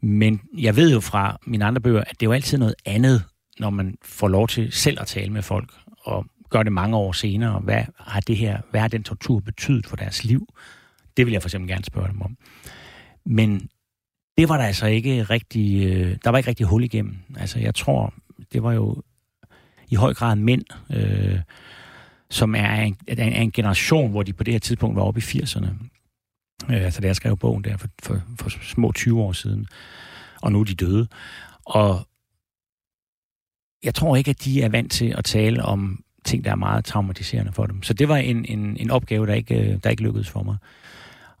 Men jeg ved jo fra mine andre bøger, at det er jo altid noget andet, når man får lov til selv at tale med folk, og gør det mange år senere. Hvad har det her, hvad har den tortur betydet for deres liv? Det vil jeg for eksempel gerne spørge dem om. Men det var der altså ikke rigtig, øh, der var ikke rigtig hul igennem. Altså jeg tror, det var jo i høj grad mænd, øh, som er en, er en generation, hvor de på det her tidspunkt var oppe i 80'erne. Øh, altså da jeg skrev bogen der for, for, for små 20 år siden. Og nu er de døde. Og jeg tror ikke, at de er vant til at tale om ting, der er meget traumatiserende for dem. Så det var en, en, en opgave, der ikke, der ikke lykkedes for mig.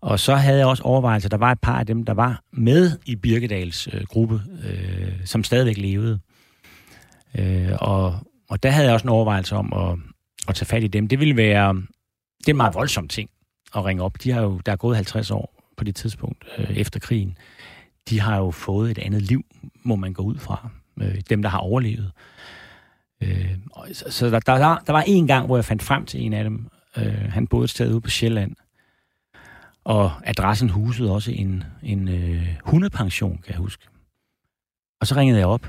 Og så havde jeg også overvejelser. Der var et par af dem, der var med i Birkedals øh, gruppe, øh, som stadigvæk levede. Øh, og, og der havde jeg også en overvejelse om at, at tage fat i dem. Det ville være... Det er en meget voldsom ting at ringe op. De har jo, der er gået 50 år på det tidspunkt øh, efter krigen. De har jo fået et andet liv, må man gå ud fra. Øh, dem, der har overlevet. Øh, så så der, der, der var en gang, hvor jeg fandt frem til en af dem. Øh, han boede et sted ude på Sjælland. Og adressen husede også en, en øh, hundepension, kan jeg huske. Og så ringede jeg op.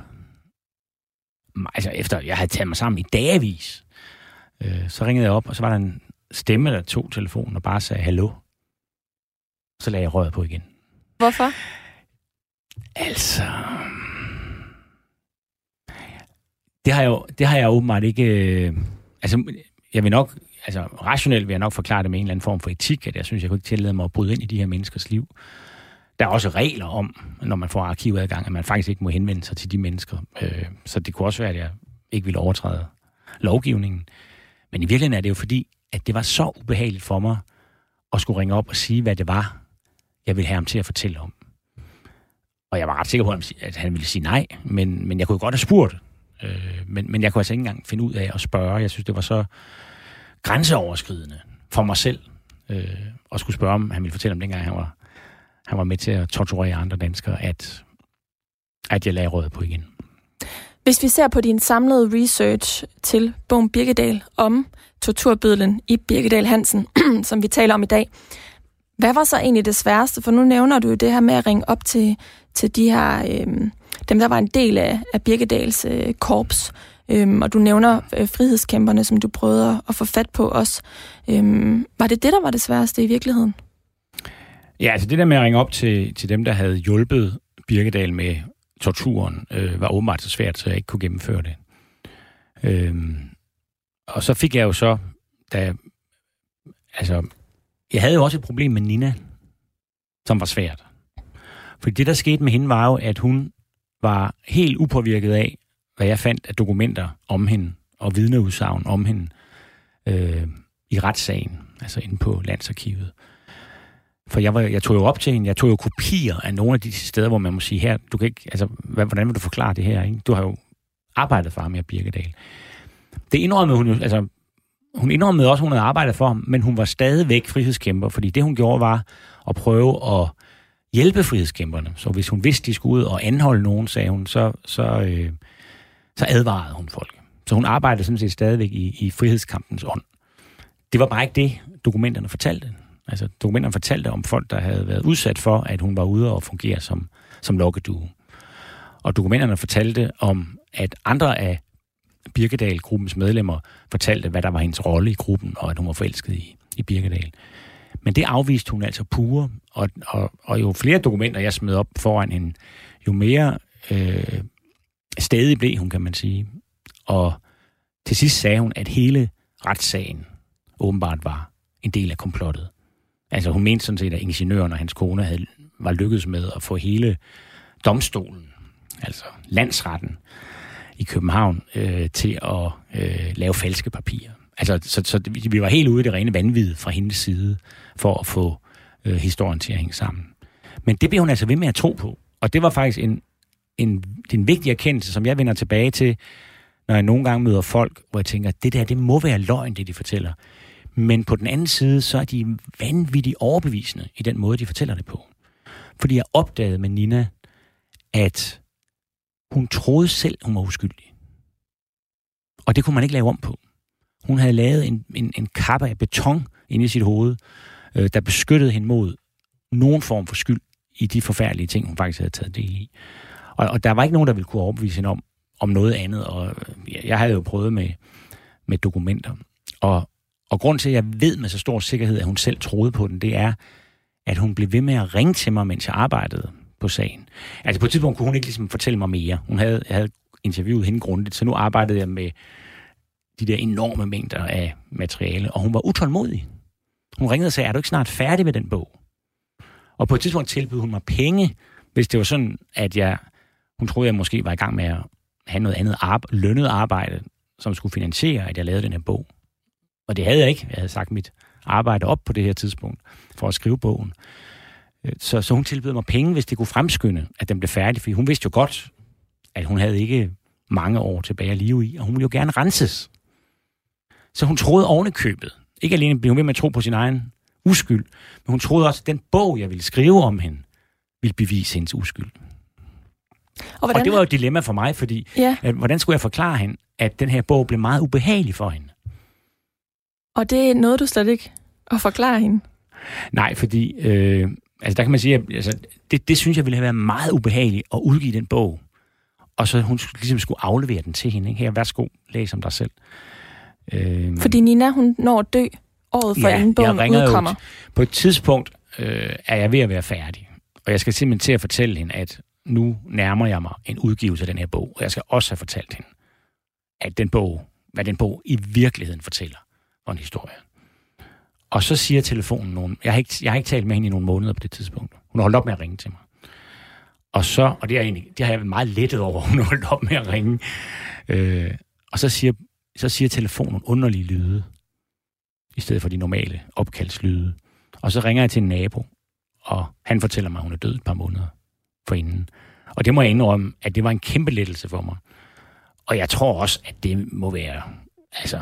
Altså efter jeg havde taget mig sammen i dagevis. Øh, så ringede jeg op, og så var der en stemme, der tog telefonen og bare sagde hallo. Så lagde jeg røret på igen. Hvorfor? Altså... Det har jeg jo, det har jeg åbenbart ikke... Øh, altså, jeg vil nok altså rationelt vil jeg nok forklare det med en eller anden form for etik, at jeg synes, jeg kunne ikke tillade mig at bryde ind i de her menneskers liv. Der er også regler om, når man får arkivadgang, at man faktisk ikke må henvende sig til de mennesker. Øh, så det kunne også være, at jeg ikke ville overtræde lovgivningen. Men i virkeligheden er det jo fordi, at det var så ubehageligt for mig at skulle ringe op og sige, hvad det var, jeg ville have ham til at fortælle om. Og jeg var ret sikker på, at han ville sige nej, men, men jeg kunne godt have spurgt. Øh, men, men jeg kunne altså ikke engang finde ud af at spørge. Jeg synes, det var så grænseoverskridende for mig selv, øh, og skulle spørge, om han ville fortælle om dengang, han var, han var med til at torturere andre danskere, at, at jeg lagde rådet på igen. Hvis vi ser på din samlede research til bogen Birkedal om torturbødlen i Birkedal Hansen, <clears throat> som vi taler om i dag, hvad var så egentlig det sværeste? For nu nævner du jo det her med at ringe op til, til de her, øh, dem der var en del af, af Birkedals øh, korps. Øhm, og du nævner øh, frihedskæmperne, som du prøvede at få fat på også. Øhm, var det det, der var det sværeste i virkeligheden? Ja, altså det der med at ringe op til, til dem, der havde hjulpet Birkedal med torturen, øh, var åbenbart så svært, så jeg ikke kunne gennemføre det. Øhm, og så fik jeg jo så, da altså, jeg havde jo også et problem med Nina, som var svært. Fordi det, der skete med hende, var jo, at hun var helt upåvirket af, hvad jeg fandt af dokumenter om hende og vidneudsagn om hende øh, i retssagen, altså inde på Landsarkivet. For jeg, var, jeg tog jo op til hende, jeg tog jo kopier af nogle af de steder, hvor man må sige, her, du kan ikke, altså, hvordan vil du forklare det her? Ikke? Du har jo arbejdet for ham her, Birkedal. Det indrømmede hun jo, altså, hun indrømmede også, at hun havde arbejdet for ham, men hun var stadigvæk frihedskæmper, fordi det, hun gjorde, var at prøve at hjælpe frihedskæmperne. Så hvis hun vidste, de skulle ud og anholde nogen, sagde hun, så, så, øh, så advarede hun folk. Så hun arbejdede sådan set stadigvæk i, i frihedskampens ånd. Det var bare ikke det, dokumenterne fortalte. Altså, dokumenterne fortalte om folk, der havde været udsat for, at hun var ude og fungere som, som lokkedue. Og dokumenterne fortalte om, at andre af Birkedal-gruppens medlemmer fortalte, hvad der var hendes rolle i gruppen, og at hun var forelsket i, i Birkedal. Men det afviste hun altså pure, og, og, og jo flere dokumenter, jeg smed op foran hende, jo mere øh, stadig blev hun, kan man sige. Og til sidst sagde hun, at hele retssagen åbenbart var en del af komplottet. Altså hun mente sådan set, at ingeniøren og hans kone havde, var lykkedes med at få hele domstolen, altså landsretten i København, øh, til at øh, lave falske papirer. Altså, så, så vi var helt ude i det rene vanvid fra hendes side, for at få øh, historien til at hænge sammen. Men det blev hun altså ved med at tro på. Og det var faktisk en, en, en vigtig erkendelse, som jeg vender tilbage til, når jeg nogle gange møder folk, hvor jeg tænker, det der, det må være løgn, det de fortæller. Men på den anden side, så er de vanvittigt overbevisende i den måde, de fortæller det på. Fordi jeg opdagede med Nina, at hun troede selv, hun var uskyldig. Og det kunne man ikke lave om på. Hun havde lavet en, en, en kappe af beton inde i sit hoved, øh, der beskyttede hende mod nogen form for skyld i de forfærdelige ting, hun faktisk havde taget del i. Og, og der var ikke nogen, der ville kunne overbevise hende om, om noget andet. Og øh, jeg, jeg havde jo prøvet med, med dokumenter. Og, og grund til, at jeg ved med så stor sikkerhed, at hun selv troede på den, det er, at hun blev ved med at ringe til mig, mens jeg arbejdede på sagen. Altså på et tidspunkt kunne hun ikke ligesom fortælle mig mere. Hun havde, havde interviewet hende grundigt, så nu arbejdede jeg med de der enorme mængder af materiale, og hun var utålmodig. Hun ringede og sagde, er du ikke snart færdig med den bog? Og på et tidspunkt tilbød hun mig penge, hvis det var sådan, at jeg, hun troede, jeg måske var i gang med at have noget andet arbejde, lønnet arbejde, som skulle finansiere, at jeg lavede den her bog. Og det havde jeg ikke. Jeg havde sagt mit arbejde op på det her tidspunkt for at skrive bogen. Så, så hun tilbød mig penge, hvis det kunne fremskynde, at den blev færdig, fordi hun vidste jo godt, at hun havde ikke mange år tilbage at leve i, og hun ville jo gerne renses. Så hun troede oven købet. Ikke alene blev hun ved med at tro på sin egen uskyld, men hun troede også, at den bog, jeg ville skrive om hende, ville bevise hendes uskyld. Og, hvordan... og det var jo et dilemma for mig, fordi ja. at, hvordan skulle jeg forklare hende, at den her bog blev meget ubehagelig for hende? Og det er noget, du slet ikke at forklare hende? Nej, fordi øh, altså der kan man sige, at altså, det, det synes jeg ville have været meget ubehageligt at udgive den bog. Og så hun ligesom skulle aflevere den til hende. Ikke? Her, værsgo, læs om dig selv. Øh, fordi Nina, hun når at dø året før, ja, inden bogen udkommer. Jo, på et tidspunkt øh, er jeg ved at være færdig. Og jeg skal simpelthen til at fortælle hende, at nu nærmer jeg mig en udgivelse af den her bog. Og jeg skal også have fortalt hende, at den bog, hvad den bog i virkeligheden fortæller for en historie. Og så siger telefonen nogen, jeg har, ikke, jeg har ikke talt med hende i nogle måneder på det tidspunkt. Hun har holdt op med at ringe til mig. Og så, og det, er egentlig, det har jeg været meget lettet over, <laughs> hun har holdt op med at ringe. Øh, og så siger, så siger telefonen underlige lyde, i stedet for de normale opkaldslyde. Og så ringer jeg til en nabo, og han fortæller mig, at hun er død et par måneder forinden. Og det må jeg indrømme, at det var en kæmpe lettelse for mig. Og jeg tror også, at det må være altså,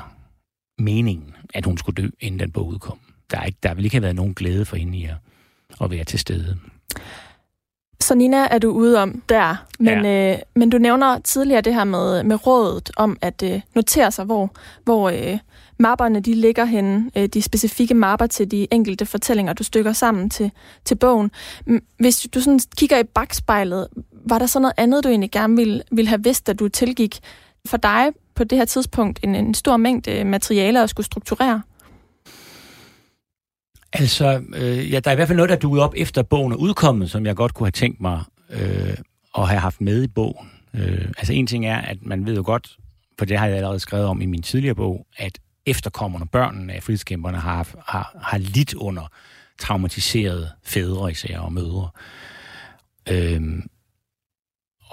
meningen, at hun skulle dø, inden den bog udkom. Der, er ikke, der vil ikke have været nogen glæde for hende i at, at være til stede. Så Nina er du ude om der, men, ja. øh, men du nævner tidligere det her med, med rådet om at øh, notere sig, hvor, hvor øh, mapperne de ligger henne, øh, de specifikke mapper til de enkelte fortællinger, du stykker sammen til, til bogen. Hvis du sådan kigger i bagspejlet, var der så noget andet, du egentlig gerne ville, ville have vidst, at du tilgik for dig på det her tidspunkt en, en stor mængde materialer at skulle strukturere? Altså, øh, ja, der er i hvert fald noget, der er op efter bogen er udkommet, som jeg godt kunne have tænkt mig øh, at have haft med i bogen. Øh, altså en ting er, at man ved jo godt, for det har jeg allerede skrevet om i min tidligere bog, at efterkommerne, børnene af frihedskæmperne, har, har, har lidt under traumatiserede fædre især og mødre. Øhm,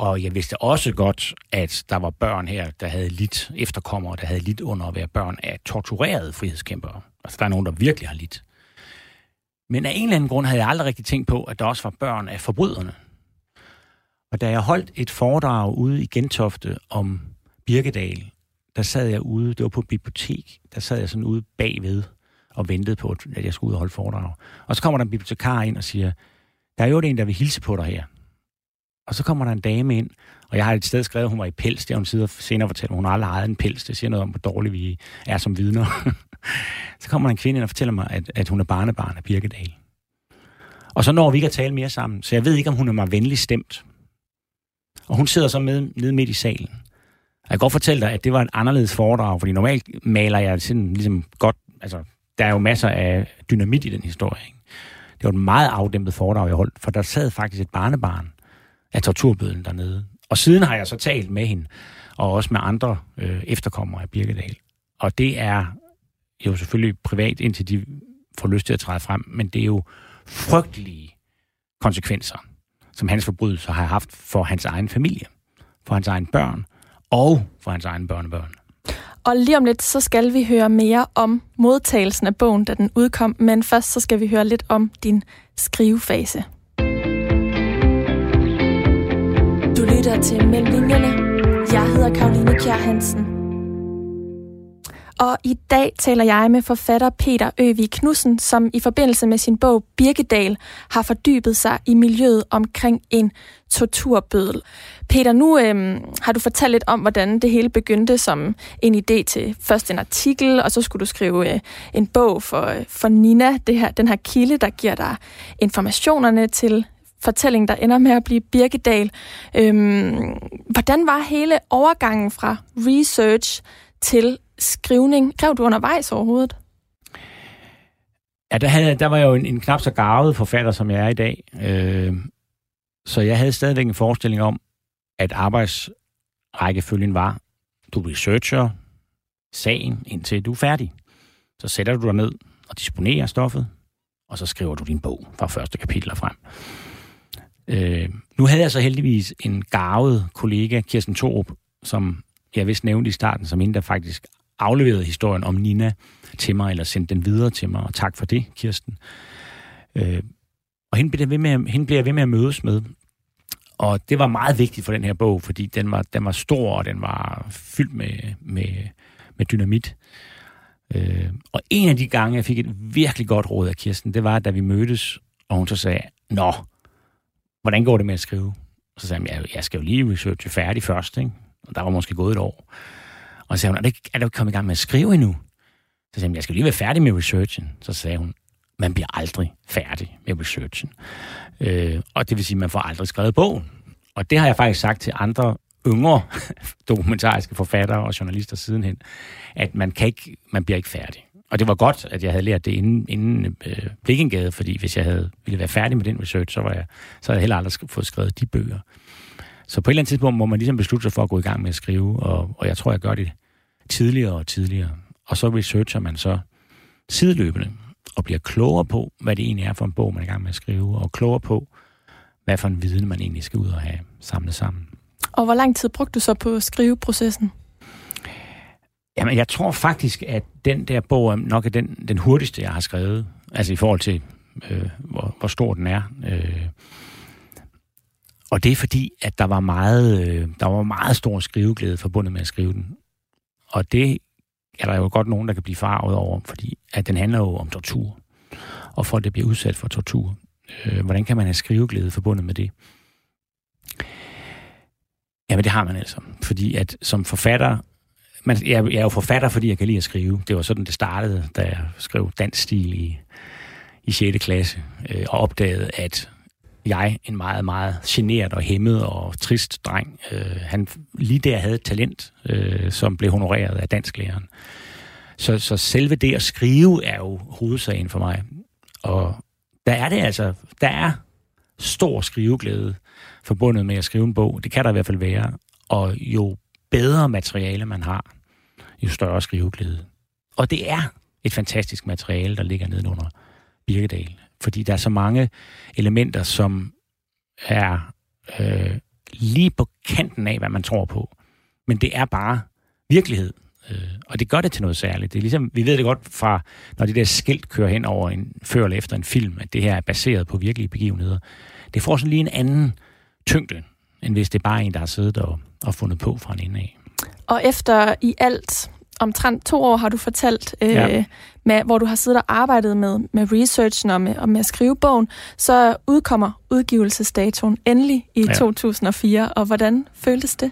og jeg vidste også godt, at der var børn her, der havde lidt efterkommere, der havde lidt under at være børn af torturerede frihedskæmpere. Altså, der er nogen, der virkelig har lidt. Men af en eller anden grund havde jeg aldrig rigtig tænkt på, at der også var børn af forbryderne. Og da jeg holdt et foredrag ude i Gentofte om Birkedal, der sad jeg ude, det var på et bibliotek, der sad jeg sådan ude bagved og ventede på, at jeg skulle ud og holde foredrag. Og så kommer der en bibliotekar ind og siger, der er jo en, der vil hilse på dig her. Og så kommer der en dame ind, og jeg har et sted skrevet, at hun var i pels. Det har hun sidder senere fortæller, hun har aldrig ejet en pels. Det siger noget om, hvor dårligt vi er som vidner. <laughs> så kommer der en kvinde ind og fortæller mig, at, at hun er barnebarn af Birkedal. Og så når vi ikke at tale mere sammen, så jeg ved ikke, om hun er mig venlig stemt. Og hun sidder så med, nede midt i salen. Jeg kan godt fortælle dig, at det var et anderledes foredrag, fordi normalt maler jeg sådan ligesom godt, altså der er jo masser af dynamit i den historie. Ikke? Det var et meget afdæmpet foredrag, jeg holdt, for der sad faktisk et barnebarn af torturbøden dernede. Og siden har jeg så talt med hende, og også med andre øh, efterkommere af Birkedal. Og det er jo selvfølgelig privat, indtil de får lyst til at træde frem, men det er jo frygtelige konsekvenser, som hans forbrydelser har haft for hans egen familie, for hans egen børn og for hans egen børnebørn. Og lige om lidt, så skal vi høre mere om modtagelsen af bogen, da den udkom, men først så skal vi høre lidt om din skrivefase. Du lytter til Mellemlinjerne. Jeg hedder Karoline Kjær Hansen. Og i dag taler jeg med forfatter Peter Øvig Knudsen, som i forbindelse med sin bog Birkedal har fordybet sig i miljøet omkring en torturbødel. Peter, nu øhm, har du fortalt lidt om, hvordan det hele begyndte som en idé til først en artikel, og så skulle du skrive øh, en bog for, øh, for Nina, det her, den her kilde, der giver dig informationerne til fortælling, der ender med at blive Birkedal. Øhm, hvordan var hele overgangen fra research til skrivning? Skrev du undervejs overhovedet? Ja, der, havde, der var jeg jo en, en knap så garvet forfatter, som jeg er i dag. Øh, så jeg havde stadigvæk en forestilling om, at arbejdsrækkefølgen var, du researcher sagen, indtil du er færdig. Så sætter du dig ned og disponerer stoffet, og så skriver du din bog fra første kapitel frem. Øh, nu havde jeg så heldigvis en garvet kollega, Kirsten Torup, som jeg vist nævnte i starten, som en, der faktisk afleverede historien om Nina til mig, eller sendte den videre til mig, og tak for det, Kirsten. Øh, og hende blev, ved med, hende blev jeg ved med at mødes med. Og det var meget vigtigt for den her bog, fordi den var, den var stor, og den var fyldt med, med, med dynamit. Øh, og en af de gange, jeg fik et virkelig godt råd af Kirsten, det var, da vi mødtes, og hun så sagde, Nå, hvordan går det med at skrive? Så sagde jeg, jeg skal jo lige researche færdig først, ikke? Og der var måske gået et år. Og så sagde hun, er, det, er du kommet i gang med at skrive endnu? Så sagde jeg, jeg skal lige være færdig med researchen. Så sagde hun, man bliver aldrig færdig med researchen. Øh, og det vil sige, at man får aldrig skrevet bogen. Og det har jeg faktisk sagt til andre yngre <laughs> dokumentariske forfattere og journalister sidenhen, at man, kan ikke, man bliver ikke færdig. Og det var godt, at jeg havde lært det inden, inden øh, Blikkengade, fordi hvis jeg havde ville være færdig med den research, så, var jeg, så havde jeg heller aldrig fået skrevet de bøger. Så på et eller andet tidspunkt må man ligesom beslutte sig for at gå i gang med at skrive, og, og jeg tror, jeg gør det tidligere og tidligere. Og så researcher man så sideløbende og bliver klogere på, hvad det egentlig er for en bog, man er i gang med at skrive, og klogere på, hvad for en viden man egentlig skal ud og have samlet sammen. Og hvor lang tid brugte du så på skriveprocessen? Jamen, jeg tror faktisk, at den der bog nok er den, den hurtigste, jeg har skrevet. Altså i forhold til, øh, hvor, hvor stor den er. Øh, og det er fordi, at der var meget, øh, der var meget stor skriveglæde forbundet med at skrive den. Og det er der jo godt nogen, der kan blive farvet over, fordi at den handler jo om tortur. Og folk, der bliver udsat for tortur. Øh, hvordan kan man have skriveglæde forbundet med det? Jamen, det har man altså. Fordi at som forfatter man, jeg, jeg er jo forfatter, fordi jeg kan lide at skrive. Det var sådan, det startede, da jeg skrev dansk stil i, i 6. klasse, øh, og opdagede, at jeg, en meget, meget generet og hæmmet og trist dreng, øh, han lige der havde et talent, øh, som blev honoreret af dansklæreren. Så, så selve det at skrive er jo hovedsagen for mig. Og der er det altså, der er stor skriveglæde forbundet med at skrive en bog. Det kan der i hvert fald være. Og jo bedre materiale man har, jo større skriveglæde. Og det er et fantastisk materiale, der ligger nedenunder Birkedal. Fordi der er så mange elementer, som er øh, lige på kanten af, hvad man tror på. Men det er bare virkelighed. Øh, og det gør det til noget særligt. Det er ligesom, vi ved det godt fra, når de der skilt kører hen over en, før eller efter en film, at det her er baseret på virkelige begivenheder. Det får sådan lige en anden tyngde, end hvis det er bare en, der har siddet og, og fundet på fra en ende af. Og efter i alt omtrent to år har du fortalt, øh, ja. med, hvor du har siddet og arbejdet med, med researchen og med, og med at skrive bogen, så udkommer udgivelsesdatoen endelig i ja. 2004. Og hvordan føltes det?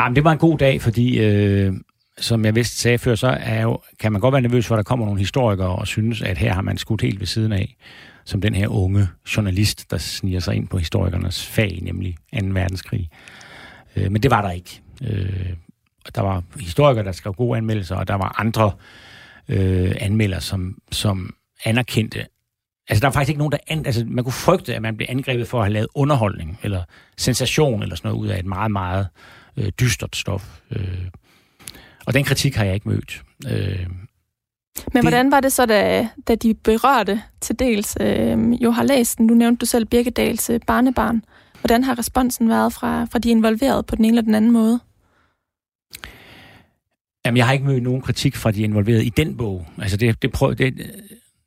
Jamen, det var en god dag, fordi øh, som jeg vist sagde før, så er jo, kan man godt være nervøs for, at der kommer nogle historikere og synes, at her har man skudt helt ved siden af som den her unge journalist, der sniger sig ind på historikernes fag, nemlig 2. verdenskrig. Øh, men det var der ikke. Øh, der var historikere, der skrev gode anmeldelser, og der var andre øh, anmeldere, som, som anerkendte. Altså, der var faktisk ikke nogen, der... An, altså, man kunne frygte, at man blev angrebet for at have lavet underholdning, eller sensation, eller sådan noget, ud af et meget, meget øh, dystert stof. Øh, og den kritik har jeg ikke mødt. Øh, men det... hvordan var det så, da, da de berørte til dels øh, jo har læst den? Du nævnte du selv Birkedals øh, barnebarn. Hvordan har responsen været fra, fra de involverede på den ene eller den anden måde? Jamen, jeg har ikke mødt nogen kritik fra de involverede i den bog. Altså, det, det, prøv, det,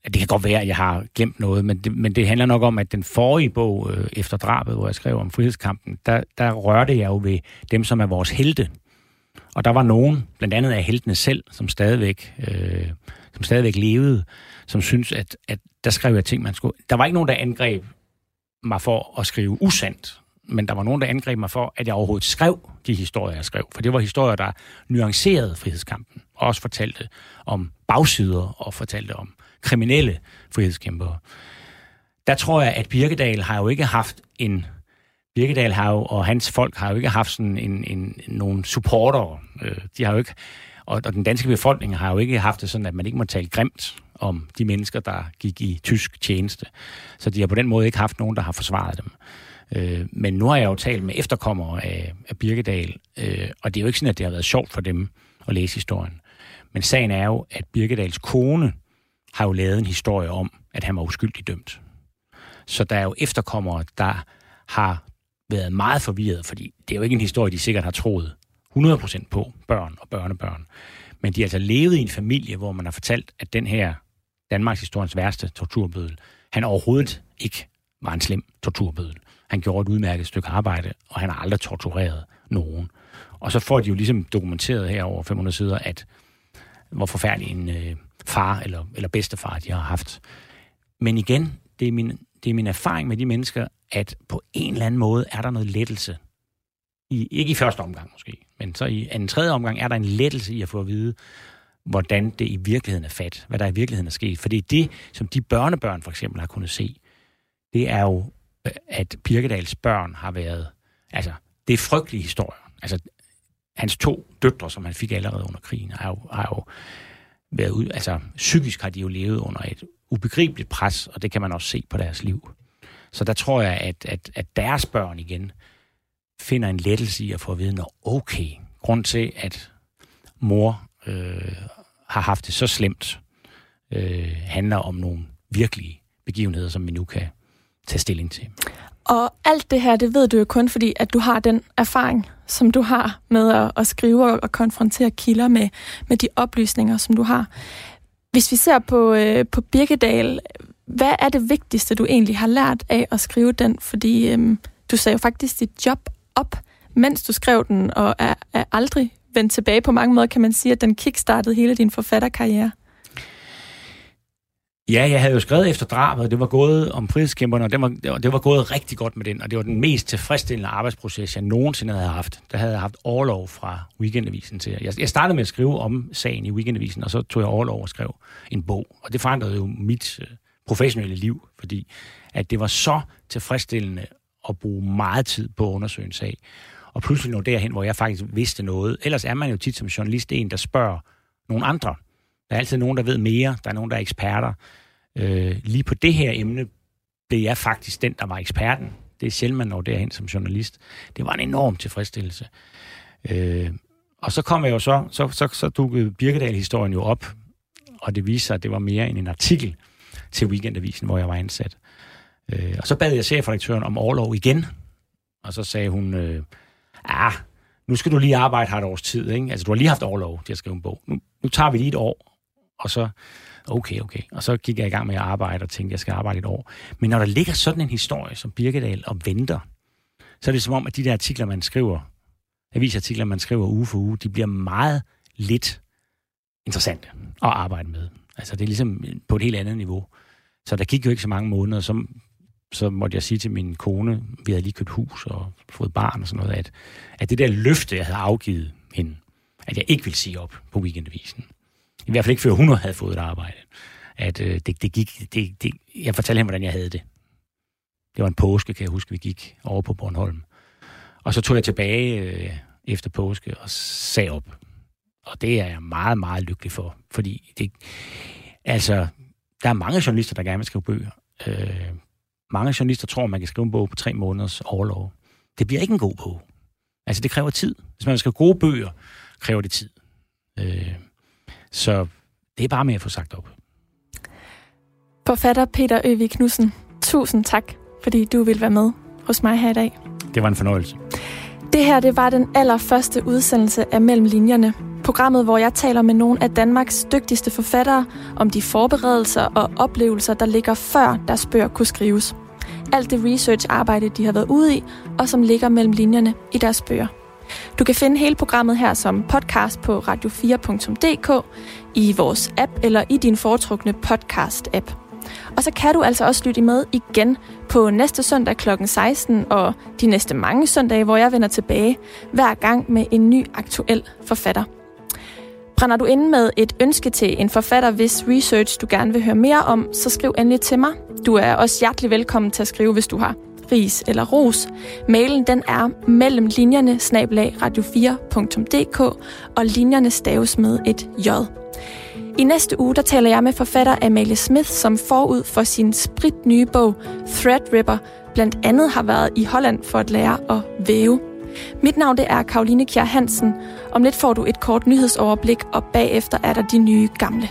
det kan godt være, at jeg har glemt noget, men det, men det handler nok om, at den forrige bog, øh, efter drabet, hvor jeg skrev om frihedskampen, der, der rørte jeg jo ved dem, som er vores helte. Og der var nogen, blandt andet af heltene selv, som stadigvæk, øh, som stadigvæk levede, som synes at, at der skrev jeg ting, man skulle... Der var ikke nogen, der angreb mig for at skrive usandt, men der var nogen, der angreb mig for, at jeg overhovedet skrev de historier, jeg skrev. For det var historier, der nuancerede frihedskampen, og også fortalte om bagsider og fortalte om kriminelle frihedskæmpere. Der tror jeg, at Birkedal har jo ikke haft en... Birkedal har jo, og hans folk har jo ikke haft sådan en, en, nogle supporter. Øh, de har jo ikke, og, og den danske befolkning har jo ikke haft det sådan, at man ikke må tale grimt om de mennesker, der gik i tysk tjeneste. Så de har på den måde ikke haft nogen, der har forsvaret dem. Øh, men nu har jeg jo talt med efterkommere af, af Birkedal, øh, og det er jo ikke sådan, at det har været sjovt for dem at læse historien. Men sagen er jo, at Birkedals kone har jo lavet en historie om, at han var uskyldig dømt. Så der er jo efterkommere, der har været meget forvirret, fordi det er jo ikke en historie, de sikkert har troet 100% på, børn og børnebørn. Men de har altså levet i en familie, hvor man har fortalt, at den her Danmarks historiens værste torturbødel, han overhovedet ikke var en slem torturbødel. Han gjorde et udmærket stykke arbejde, og han har aldrig tortureret nogen. Og så får de jo ligesom dokumenteret her over 500 sider, at hvor forfærdelig en øh, far eller, eller bedstefar de har haft. Men igen, det er, min, det er min erfaring med de mennesker, at på en eller anden måde er der noget lettelse. I, ikke i første omgang måske, men så i en tredje omgang er der en lettelse i at få at vide, hvordan det i virkeligheden er fat, hvad der i virkeligheden er sket. For det er det, som de børnebørn for eksempel har kunnet se. Det er jo, øh, at Birkedals børn har været, altså, det er frygtelige historier. Altså, hans to døtre, som han fik allerede under krigen, har jo, har jo været ud, altså psykisk har de jo levet under et ubegribeligt pres, og det kan man også se på deres liv. Så der tror jeg, at, at, at deres børn igen finder en lettelse i at få at vide, når okay, grund til, at mor øh, har haft det så slemt, øh, handler om nogle virkelige begivenheder, som vi nu kan tage stilling til. Og alt det her, det ved du jo kun, fordi at du har den erfaring, som du har med at, at skrive og konfrontere kilder med, med de oplysninger, som du har. Hvis vi ser på, øh, på Birkedal, hvad er det vigtigste, du egentlig har lært af at skrive den? Fordi øh, du sagde jo faktisk dit job op, mens du skrev den, og er, er aldrig vendt tilbage på mange måder, kan man sige, at den kickstartede hele din forfatterkarriere. Ja, jeg havde jo skrevet efter drabet, og det var gået om frihedskæmperne, og det var, det var gået rigtig godt med den, og det var den mest tilfredsstillende arbejdsproces, jeg nogensinde havde haft. Der havde jeg haft overlov fra Weekendavisen til. Jeg, jeg startede med at skrive om sagen i Weekendavisen, og så tog jeg overlov og skrev en bog, og det forandrede jo mit øh, professionelle liv, fordi at det var så tilfredsstillende at bruge meget tid på at undersøge en sag, og pludselig nå derhen, hvor jeg faktisk vidste noget. Ellers er man jo tit som journalist en, der spørger nogle andre, der er altid nogen, der ved mere. Der er nogen, der er eksperter. Øh, lige på det her emne blev jeg faktisk den, der var eksperten. Det er sjældent, man når derhen som journalist. Det var en enorm tilfredsstillelse. Øh, og så kom jeg jo så, så, så, så dukkede Birkedal-historien jo op, og det viste sig, at det var mere end en artikel til Weekendavisen, hvor jeg var ansat. Øh, og så bad jeg chefredaktøren om overlov igen, og så sagde hun, øh, ah, nu skal du lige arbejde her et års tid, ikke? Altså, du har lige haft overlov til at skrive en bog. Nu, nu tager vi lige et år, og så, okay, okay. Og så gik jeg i gang med at arbejde og tænkte, at jeg skal arbejde et år. Men når der ligger sådan en historie som Birkedal og venter, så er det som om, at de der artikler, man skriver, avisartikler, man skriver uge for uge, de bliver meget lidt interessante at arbejde med. Altså, det er ligesom på et helt andet niveau. Så der gik jo ikke så mange måneder, så, så måtte jeg sige til min kone, vi havde lige købt hus og fået barn og sådan noget, at, at det der løfte, jeg havde afgivet hende, at jeg ikke ville sige op på weekendavisen, i hvert fald ikke før hun havde fået et arbejde. At øh, det, det gik, det, det, jeg fortalte hende, hvordan jeg havde det. Det var en påske, kan jeg huske, vi gik over på Bornholm. Og så tog jeg tilbage øh, efter påske og sagde op. Og det er jeg meget, meget lykkelig for. Fordi det, altså, der er mange journalister, der gerne vil skrive bøger. Øh, mange journalister tror, man kan skrive en bog på tre måneders overlov. Det bliver ikke en god bog. Altså, det kræver tid. Hvis man skal gode bøger, kræver det tid. Øh, så det er bare med at få sagt op. Forfatter Peter Øvig Knudsen, tusind tak, fordi du vil være med hos mig her i dag. Det var en fornøjelse. Det her det var den allerførste udsendelse af Mellem Linjerne. Programmet, hvor jeg taler med nogle af Danmarks dygtigste forfattere om de forberedelser og oplevelser, der ligger før deres bøger kunne skrives. Alt det research-arbejde, de har været ude i, og som ligger mellem linjerne i deres bøger. Du kan finde hele programmet her som podcast på radio4.dk, i vores app eller i din foretrukne podcast-app. Og så kan du altså også lytte med igen på næste søndag kl. 16 og de næste mange søndage, hvor jeg vender tilbage hver gang med en ny aktuel forfatter. Brænder du inde med et ønske til en forfatter, hvis research du gerne vil høre mere om, så skriv endelig til mig. Du er også hjertelig velkommen til at skrive, hvis du har ris eller ros. Mailen den er mellem linjerne snablag radio4.dk og linjerne staves med et j. I næste uge der taler jeg med forfatter Amalie Smith, som forud for sin sprit nye bog Threadripper blandt andet har været i Holland for at lære at væve. Mit navn det er Karoline Kjær Hansen. Om lidt får du et kort nyhedsoverblik, og bagefter er der de nye gamle